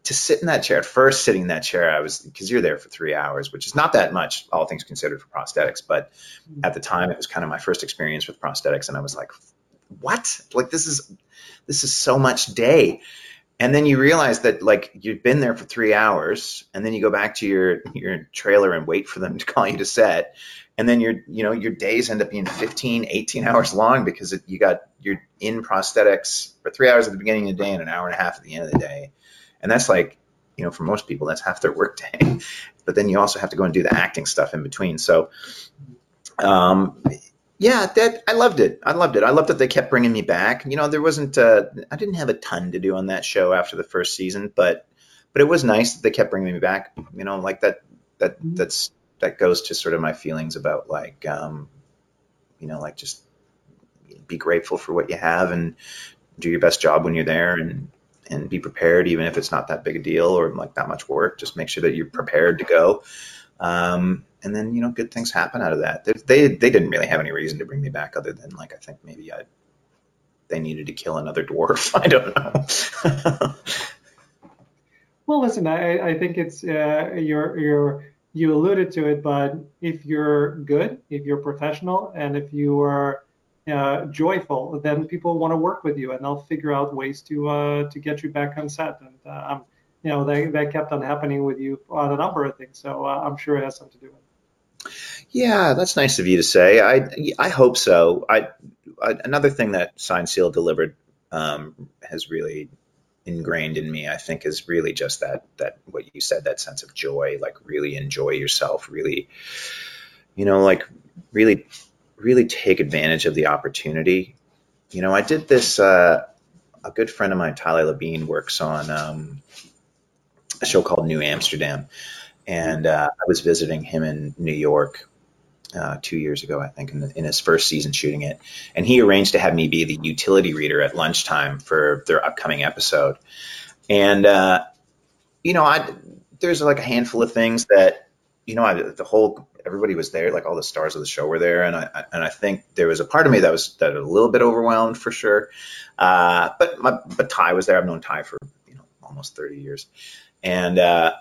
to sit in that chair. At first, sitting in that chair, I was because you're there for three hours, which is not that much, all things considered, for prosthetics. But at the time, it was kind of my first experience with prosthetics, and I was like, "What? Like this is this is so much day." And then you realize that like you've been there for three hours and then you go back to your your trailer and wait for them to call you to set. And then your you know your days end up being 15 18 hours long because it, you got you're in prosthetics for three hours at the beginning of the day and an hour and a half at the end of the day. And that's like you know for most people that's half their work day. But then you also have to go and do the acting stuff in between. So um, yeah, that I loved it. I loved it. I loved that they kept bringing me back. You know, there wasn't uh, I didn't have a ton to do on that show after the first season, but but it was nice that they kept bringing me back. You know, like that that mm-hmm. that's that goes to sort of my feelings about like um, you know, like just be grateful for what you have and do your best job when you're there and and be prepared even if it's not that big a deal or like that much work. Just make sure that you're prepared to go. Um, and then you know good things happen out of that. They, they, they didn't really have any reason to bring me back other than like I think maybe I they needed to kill another dwarf. I don't know. well, listen, I, I think it's uh, you're you're you alluded to it, but if you're good, if you're professional, and if you are uh, joyful, then people want to work with you, and they'll figure out ways to uh, to get you back on set. And uh, you know that that kept on happening with you on a number of things. So uh, I'm sure it has something to do with it. Yeah, that's nice of you to say. I I hope so. I, I another thing that Signed Sealed Delivered um, has really ingrained in me. I think is really just that that what you said, that sense of joy. Like really enjoy yourself. Really, you know, like really really take advantage of the opportunity. You know, I did this. Uh, a good friend of mine, Tyler Labine, works on um, a show called New Amsterdam and uh, I was visiting him in New York uh, two years ago, I think, in, the, in, his first season shooting it. And he arranged to have me be the utility reader at lunchtime for their upcoming episode. And, uh, you know, I, there's like a handful of things that, you know, I, the whole, everybody was there, like all the stars of the show were there. And I, and I think there was a part of me that was that a little bit overwhelmed for sure. Uh, but my, but Ty was there. I've known Ty for, you know, almost 30 years. And, uh,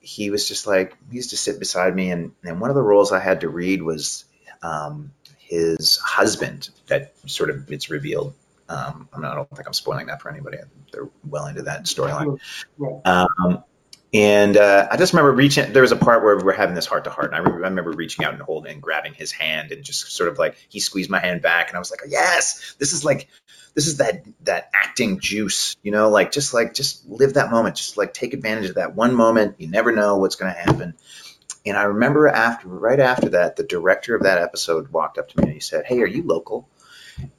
he was just like he used to sit beside me, and and one of the roles I had to read was um, his husband. That sort of it's revealed. Um, I, I, don't think I'm spoiling that for anybody. They're well into that storyline. Um, and uh, I just remember reaching. There was a part where we were having this heart to heart, and I, re- I, remember reaching out and holding, and grabbing his hand, and just sort of like he squeezed my hand back, and I was like, "Yes, this is like this is that that acting juice, you know, like just like just live that moment, just like take advantage of that one moment. You never know what's going to happen. And I remember after right after that, the director of that episode walked up to me and he said, "Hey, are you local?"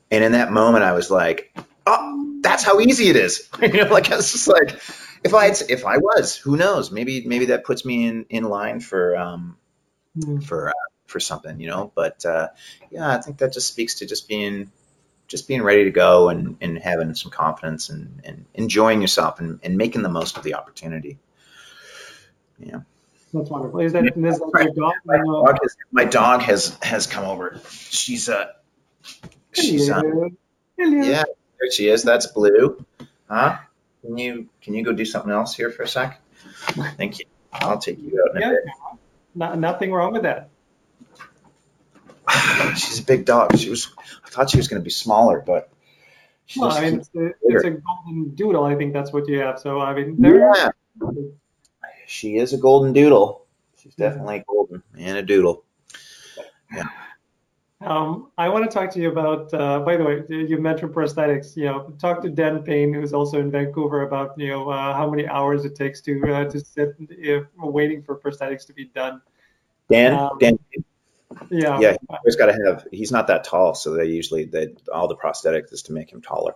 And in that moment, I was like, "Oh, that's how easy it is." you know, like I was just like, if I if I was, who knows? Maybe maybe that puts me in in line for um mm. for uh, for something, you know. But uh, yeah, I think that just speaks to just being just being ready to go and, and having some confidence and, and enjoying yourself and, and making the most of the opportunity. Yeah. That's wonderful. Is that, is that right. dog? My, dog has, my dog has, has come over. She's uh she's uh, yeah, there she is. That's blue. Huh? Can you can you go do something else here for a sec? Thank you. I'll take you out in yeah, a bit. Not, nothing wrong with that. she's a big dog. She was. I thought she was going to be smaller, but. Well, I mean, it's a, it's a, golden doodle. I think that's what you have. So I mean, yeah. She is a golden doodle. She's definitely golden and a doodle. Yeah. Um, I want to talk to you about. Uh, by the way, you mentioned prosthetics. You know, talk to Dan Payne, who's also in Vancouver, about you know uh, how many hours it takes to uh, to sit if, waiting for prosthetics to be done. Dan, um, Dan, yeah. Yeah. He's got to have. He's not that tall, so they usually they all the prosthetics is to make him taller.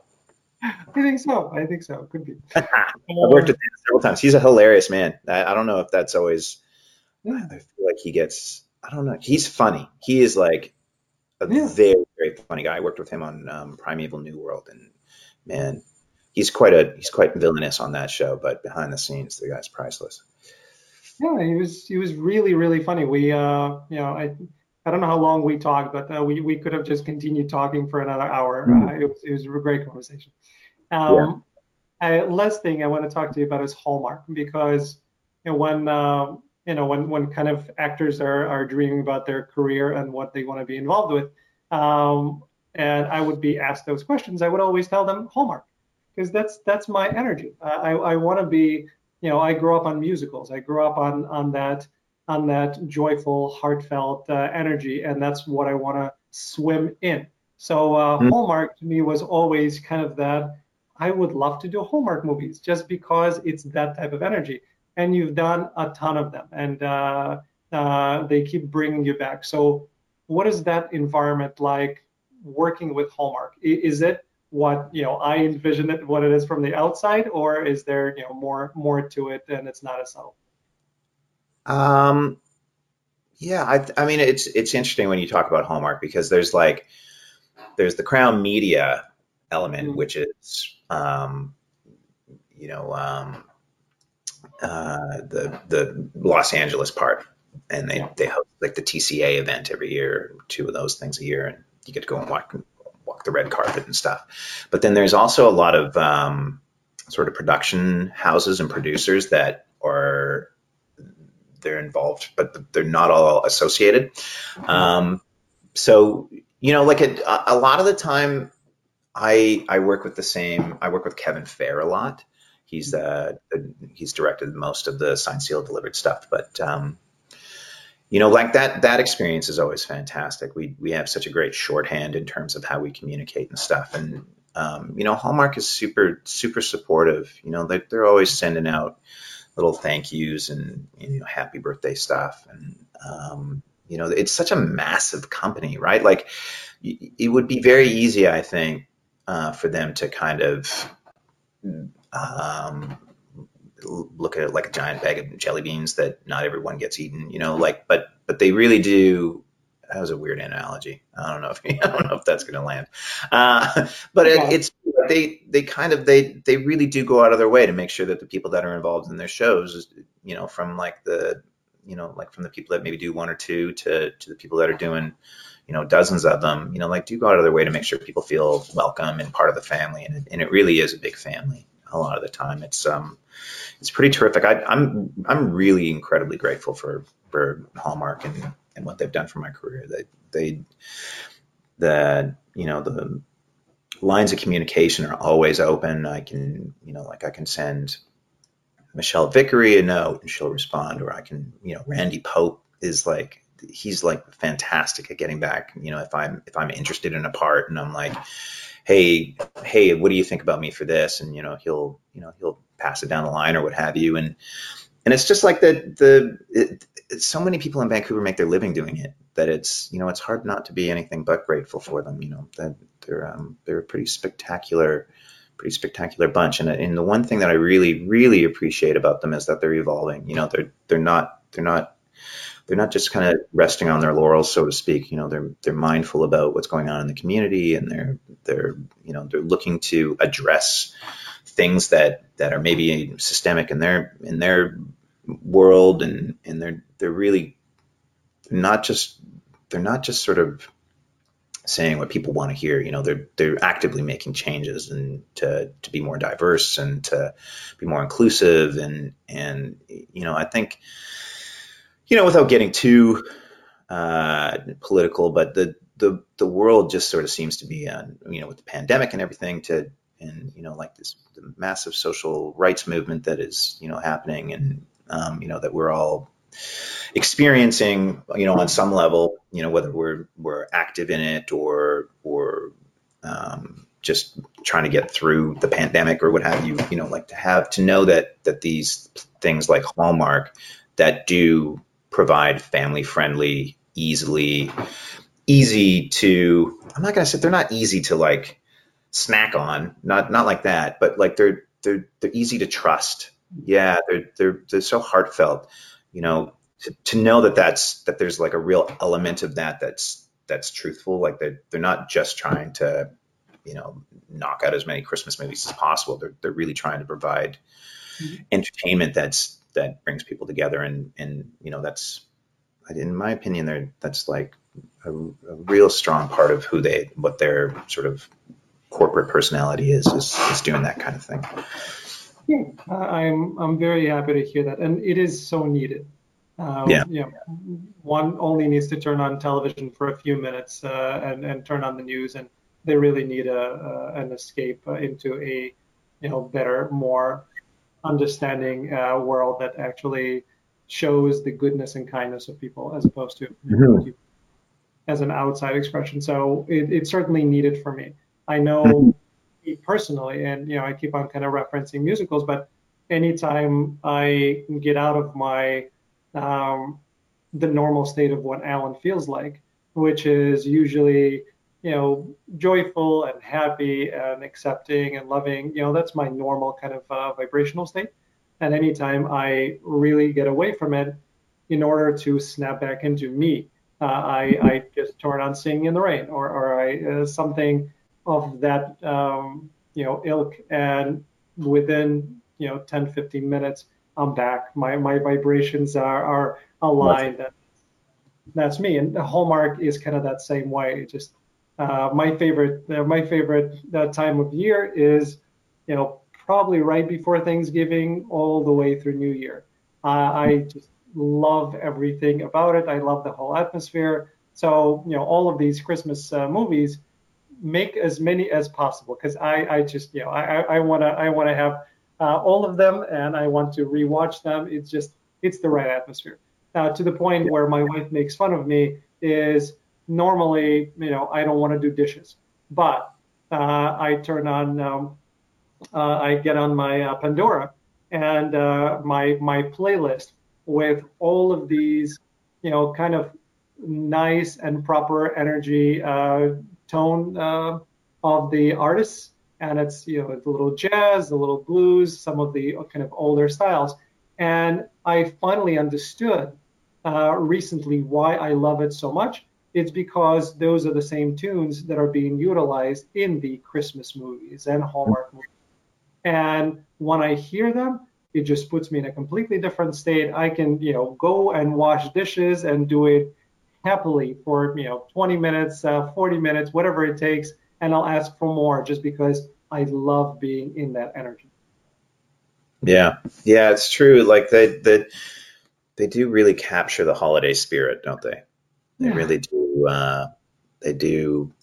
I think so. I think so. Could be. I've worked with him several times. He's a hilarious man. I, I don't know if that's always. Yeah. I feel like he gets. I don't know. He's funny. He is like a yeah. very very funny guy. I worked with him on um, Primeval New World, and man, he's quite a he's quite villainous on that show. But behind the scenes, the guy's priceless. Yeah, he was he was really really funny. We uh you know I I don't know how long we talked, but uh, we, we could have just continued talking for another hour. Mm-hmm. Uh, it, was, it was a great conversation. Um, yeah. uh, last thing I want to talk to you about is Hallmark because you know, when uh, you know when when kind of actors are are dreaming about their career and what they want to be involved with, um, and I would be asked those questions, I would always tell them Hallmark because that's that's my energy. I I want to be, you know, I grew up on musicals. I grew up on on that on that joyful, heartfelt uh, energy, and that's what I want to swim in. So uh, mm. Hallmark to me was always kind of that. I would love to do Hallmark movies just because it's that type of energy, and you've done a ton of them, and uh, uh they keep bringing you back. So, what is that environment like working with Hallmark? Is it what you know I envision it, what it is from the outside, or is there you know more more to it and it's not as subtle? Um, yeah, I, I mean it's it's interesting when you talk about Hallmark because there's like there's the Crown Media element, mm-hmm. which is um, you know um, uh, the the Los Angeles part, and they they host like the TCA event every year, two of those things a year, and you get to go and walk walk the red carpet and stuff. But then there's also a lot of um, sort of production houses and producers that are they're involved, but they're not all associated. Um, so you know, like a, a lot of the time, I I work with the same. I work with Kevin Fair a lot. He's uh, he's directed most of the Signed, Sealed, Delivered stuff, but um, you know, like that that experience is always fantastic. We we have such a great shorthand in terms of how we communicate and stuff. And um, you know, Hallmark is super super supportive. You know, they, they're always sending out little thank yous and you know happy birthday stuff. And um, you know, it's such a massive company, right? Like, it would be very easy, I think, uh, for them to kind of um, look at it like a giant bag of jelly beans that not everyone gets eaten, you know, like, but, but they really do. That was a weird analogy. I don't know if I don't know if that's going to land, uh, but it, it's they they kind of they they really do go out of their way to make sure that the people that are involved in their shows, you know, from like the you know like from the people that maybe do one or two to to the people that are doing you know dozens of them, you know, like do go out of their way to make sure people feel welcome and part of the family, and and it really is a big family a lot of the time. It's um it's pretty terrific. I, I'm I'm really incredibly grateful for for Hallmark and and what they've done for my career. They they the you know the lines of communication are always open. I can you know like I can send Michelle Vicary a note and she'll respond, or I can you know Randy Pope is like he's like fantastic at getting back. You know if I'm if I'm interested in a part and I'm like hey, hey, what do you think about me for this? And you know, he'll you know he'll pass it down the line or what have you. And and it's just like the the it, so many people in Vancouver make their living doing it that it's you know it's hard not to be anything but grateful for them. You know that they're um, they're a pretty spectacular pretty spectacular bunch. And, and the one thing that I really, really appreciate about them is that they're evolving. You know, they're they're not they're not they're not just kind of resting on their laurels, so to speak. You know, they're they're mindful about what's going on in the community, and they're they're you know they're looking to address things that that are maybe systemic in their in their world, and and they're they're really not just they're not just sort of saying what people want to hear. You know, they're they're actively making changes and to to be more diverse and to be more inclusive and and you know I think you know, without getting too uh, political, but the, the the world just sort of seems to be on, you know, with the pandemic and everything to, and you know, like this the massive social rights movement that is, you know, happening, and um, you know that we're all experiencing, you know, on some level, you know, whether we're we're active in it or or um, just trying to get through the pandemic or what have you, you know, like to have to know that that these things like Hallmark that do provide family friendly, easily, easy to, I'm not going to say they're not easy to like snack on, not, not like that, but like they're, they're, they're easy to trust. Yeah. They're, they're, they're so heartfelt, you know, to, to know that that's, that there's like a real element of that that's, that's truthful. Like they're, they're not just trying to, you know, knock out as many Christmas movies as possible. They're, they're really trying to provide mm-hmm. entertainment that's that brings people together and and you know that's in my opinion they that's like a, a, real strong part of who they what their sort of corporate personality is is, is doing that kind of thing yeah, i'm i'm very happy to hear that and it is so needed um, yeah. yeah one only needs to turn on television for a few minutes uh, and and turn on the news and they really need a, a an escape uh, into a you know better, more understanding uh, world that actually shows the goodness and kindness of people as opposed to mm-hmm. as an outside expression. So it, it's certainly needed for me. I know mm-hmm. personally, and you know, I keep on kind of referencing musicals, but anytime I get out of my um, the normal state of what Alan feels like, which is usually you know joyful and happy and accepting and loving, you know, that's my normal kind of uh, vibrational state. And anytime I really get away from it, in order to snap back into me, uh, I, I just turn on Singing in the Rain or, or I, uh, something of that um, you know ilk, and within you know 10, 15 minutes, I'm back. My my vibrations are are aligned. That's, that's me. And the Hallmark is kind of that same way. It just uh, my favorite uh, my favorite uh, time of year is you know probably right before Thanksgiving all the way through New Year. Uh, I just love everything about it. I love the whole atmosphere. So, you know, all of these Christmas uh, movies make as many as possible because I, I just, you know, I, I want to, I want to have uh, all of them and I want to rewatch them. It's just, it's the right atmosphere. Now, to the point where my wife makes fun of me is normally, you know, I don't want to do dishes, but uh, I turn on um, uh, I get on my uh, Pandora and uh, my my playlist with all of these, you know, kind of nice and proper energy tone of the artists and it's you know a little jazz, a little blues, some of the kind of older styles. And I finally understood uh, recently why I love it so much. It's because those are the same tunes that are being utilized in the Christmas movies and Hallmark movies. And when I hear them, it just puts me in a completely different state. I can, you know, go and wash dishes and do it happily for, you know, 20 minutes, uh, 40 minutes, whatever it takes. And I'll ask for more just because I love being in that energy. Yeah. Yeah, it's true. Like they, they, they do really capture the holiday spirit, don't they? They yeah. really do. Uh, they do.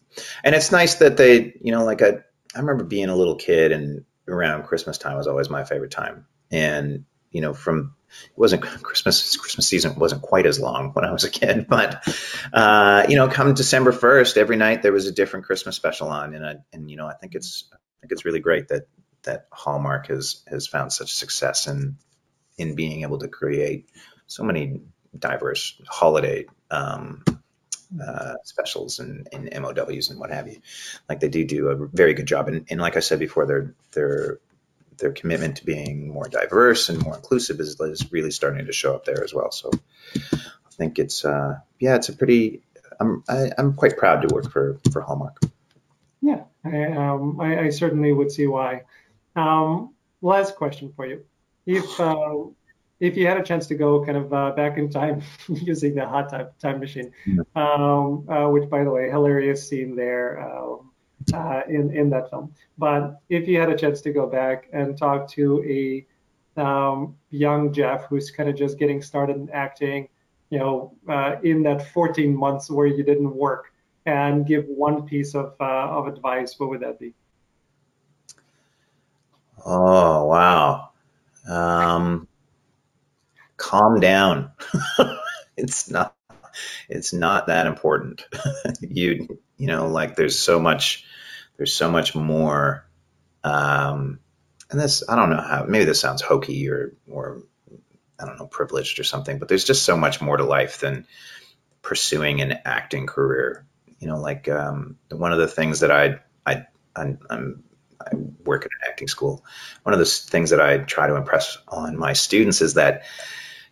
And it's nice that they, you know, like I, I remember being a little kid and around Christmas time was always my favorite time. And, you know, from it wasn't Christmas Christmas season wasn't quite as long when I was a kid, but uh, you know, come December first, every night there was a different Christmas special on, and I, and you know, I think it's I think it's really great that that Hallmark has has found such success in in being able to create so many diverse holiday um, uh, specials and, and MOWs and what have you. Like they do do a very good job. And, and like I said before, their their their commitment to being more diverse and more inclusive is, is really starting to show up there as well. So I think it's uh, yeah, it's a pretty. I'm I, am i am quite proud to work for for Hallmark. Yeah, I, um, I, I certainly would see why. Um, last question for you: If uh, if you had a chance to go kind of uh, back in time using the hot time, time machine, um, uh, which by the way, hilarious scene there um, uh, in in that film. But if you had a chance to go back and talk to a um, young Geoff who's kind of just getting started in acting, you know, uh, in that 14 months where you didn't work, and give one piece of uh, of advice, what would that be? Oh wow. Um, calm down. it's not it's not that important. you you know like there's so much there's so much more um and this I don't know how maybe this sounds hokey or or I don't know privileged or something, but there's just so much more to life than pursuing an acting career. You know, like um, one of the things that I I I'm, I'm I work at an acting school. One of the things that I try to impress on my students is that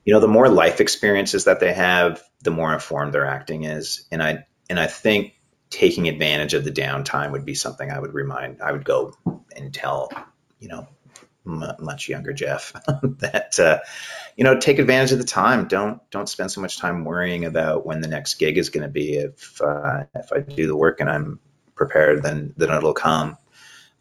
you know, the more life experiences that they have, the more informed their acting is. And I and I think taking advantage of the downtime would be something I would remind. I would go and tell, you know, m- much younger Geoff that uh, you know take advantage of the time. Don't don't spend so much time worrying about when the next gig is going to be. If uh, if I do the work and I'm prepared, then then it'll come.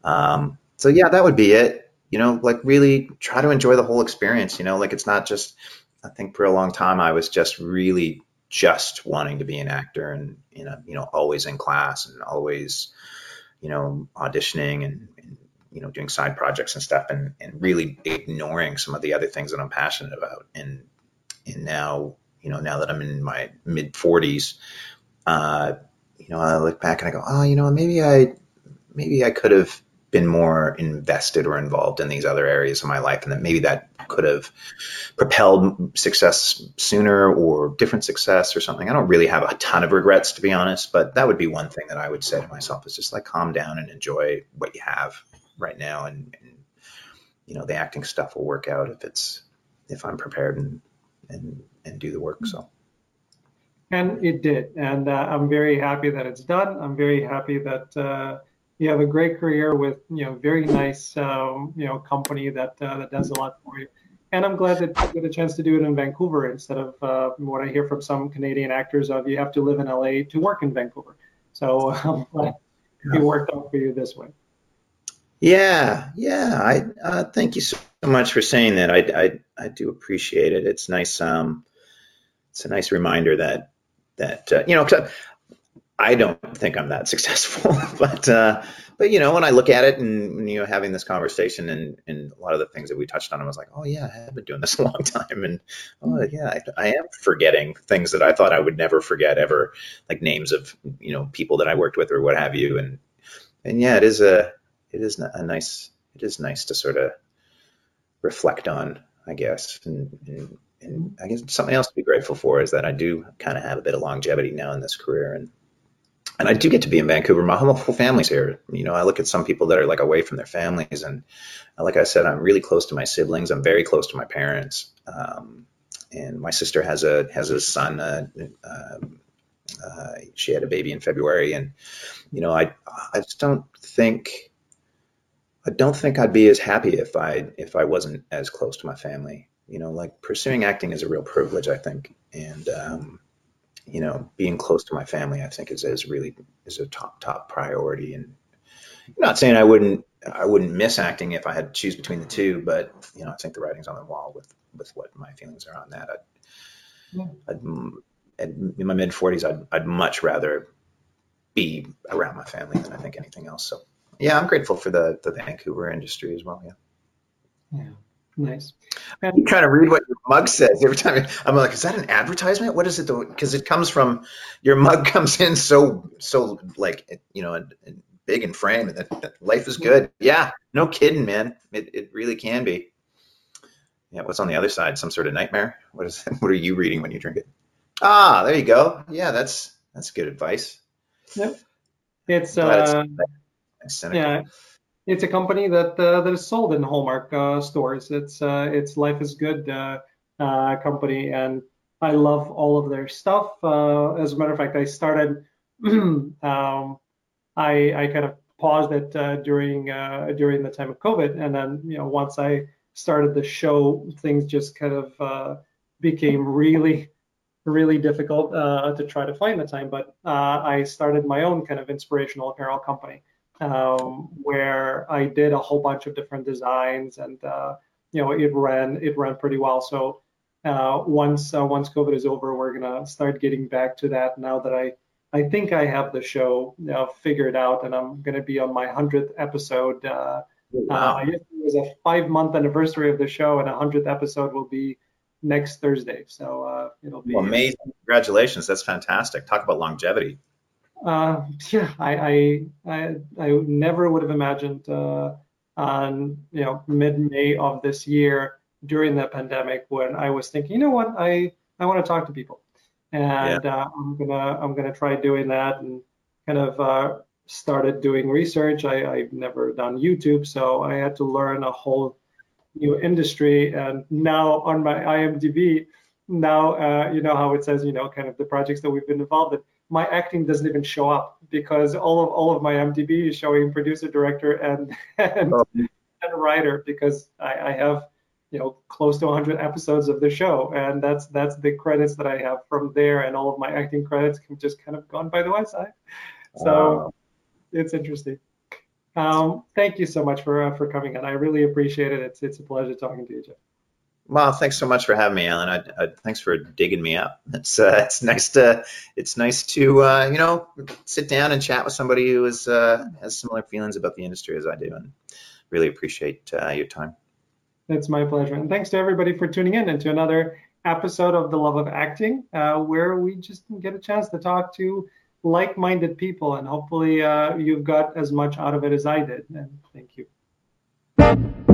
Um, so yeah, that would be it. You know, like really try to enjoy the whole experience. You know, like it's not just I think for a long time I was just really just wanting to be an actor and you know you know always in class and always you know auditioning and, and you know, doing side projects and stuff, and and really ignoring some of the other things that I'm passionate about. And and now, you know, now that I'm in my mid 40s, uh, you know, I look back and I go, oh, you know, maybe I maybe I could have been more invested or involved in these other areas of my life and that maybe that could have propelled success sooner or different success or something. I don't really have a ton of regrets to be honest, but that would be one thing that I would say to myself is just like calm down and enjoy what you have right now and, and you know the acting stuff will work out if it's if I'm prepared and and and do the work so and it did and uh, I'm very happy that it's done I'm very happy that uh, you have a great career with you know very nice um, you know company that uh, that does a lot for you. And I'm glad that you get a chance to do it in Vancouver instead of uh, what I hear from some Canadian actors of you have to live in LA to work in Vancouver. So I'm glad it worked out for you this way. Yeah, yeah. I uh, thank you so much for saying that. I, I I do appreciate it. It's nice. Um, it's a nice reminder that that uh, you know I don't think I'm that successful, but uh, but you know when I look at it and you know having this conversation and, and a lot of the things that we touched on, I was like, oh yeah, I have been doing this a long time, and oh yeah, I, I am forgetting things that I thought I would never forget ever, like names of you know people that I worked with or what have you, and and yeah, it is a it is a nice it is nice to sort of reflect on, I guess, and, and and I guess something else to be grateful for is that I do kind of have a bit of longevity now in this career and and I do get to be in Vancouver. My whole family's here. You know, I look at some people that are like away from their families, and like I said, I'm really close to my siblings. I'm very close to my parents, um, and my sister has a has a son. Uh, uh, uh, she had a baby in February, and you know, I I just don't think I don't think I'd be as happy if I if I wasn't as close to my family. You know, like pursuing acting is a real privilege, I think, and um, you know, being close to my family, I think is, is really is a top top priority. And I'm not saying I wouldn't I wouldn't miss acting if I had to choose between the two, but you know, I think the writing's on the wall with with what my feelings are on that. I'd, yeah. I'd, in my mid 40s, I'd I'd much rather be around my family than I think anything else. So yeah, I'm grateful for the the Vancouver industry as well. Yeah. Yeah. Nice. And I'm trying to read what your mug says every time. I'm like, is that an advertisement? What is it? Because it comes from your mug comes in so so like you know big and frame, and that life is good. Yeah, no kidding, man. It it really can be. Yeah, what's on the other side? Some sort of nightmare? What is? What are you reading when you drink it? Ah, there you go. Yeah, that's that's good advice. Yep. It's uh, it's yeah it's a company that uh, that is sold in Hallmark uh, stores. It's uh, it's Life is Good uh, uh, company, and I love all of their stuff. Uh, as a matter of fact, I started. um, I I kind of paused it during during the time of COVID, and then you know once I started the show, things just kind of became really really difficult to try to find the time. But I started my own kind of inspirational apparel company um, where I did a whole bunch of different designs, and uh, you know it ran it ran pretty well. So uh, once uh, once COVID is over, we're gonna start getting back to that. Now that I I think I have the show uh, figured out, and I'm gonna be on my hundredth episode. Uh, wow. Uh, it was a five month anniversary of the show, and a hundredth episode will be next Thursday. So it'll be well, amazing. Congratulations, that's fantastic. Talk about longevity uh, yeah, I, I, I, I, never would have imagined uh, on you know mid-May of this year during the pandemic when I was thinking, you know what, I, I want to talk to people, and yeah. uh, I'm gonna I'm gonna try doing that and kind of uh, started doing research. I, I've never done YouTube, so I had to learn a whole new industry, and now on my IMDb, now uh, you know how it says you know kind of the projects that we've been involved in my acting doesn't even show up because all of all of my MDB is showing producer, director, and and, oh. and writer because I, I, have you know close to 100 episodes of the show, and that's that's the credits that I have from there, and all of my acting credits have just kind of gone by the wayside. So it's interesting. Um, thank you so much for uh, for coming on. I really appreciate it. It's it's a pleasure talking to you, Geoff. Well, thanks so much for having me, Alan. I, I, thanks for digging me up. It's uh, it's nice to it's nice to uh, you know sit down and chat with somebody who is uh, has similar feelings about the industry as I do, and really appreciate uh, your time. It's my pleasure. And thanks to everybody for tuning in and to another episode of The Love of Acting, uh, where we just get a chance to talk to like minded people. And hopefully, uh, you've got as much out of it as I did. And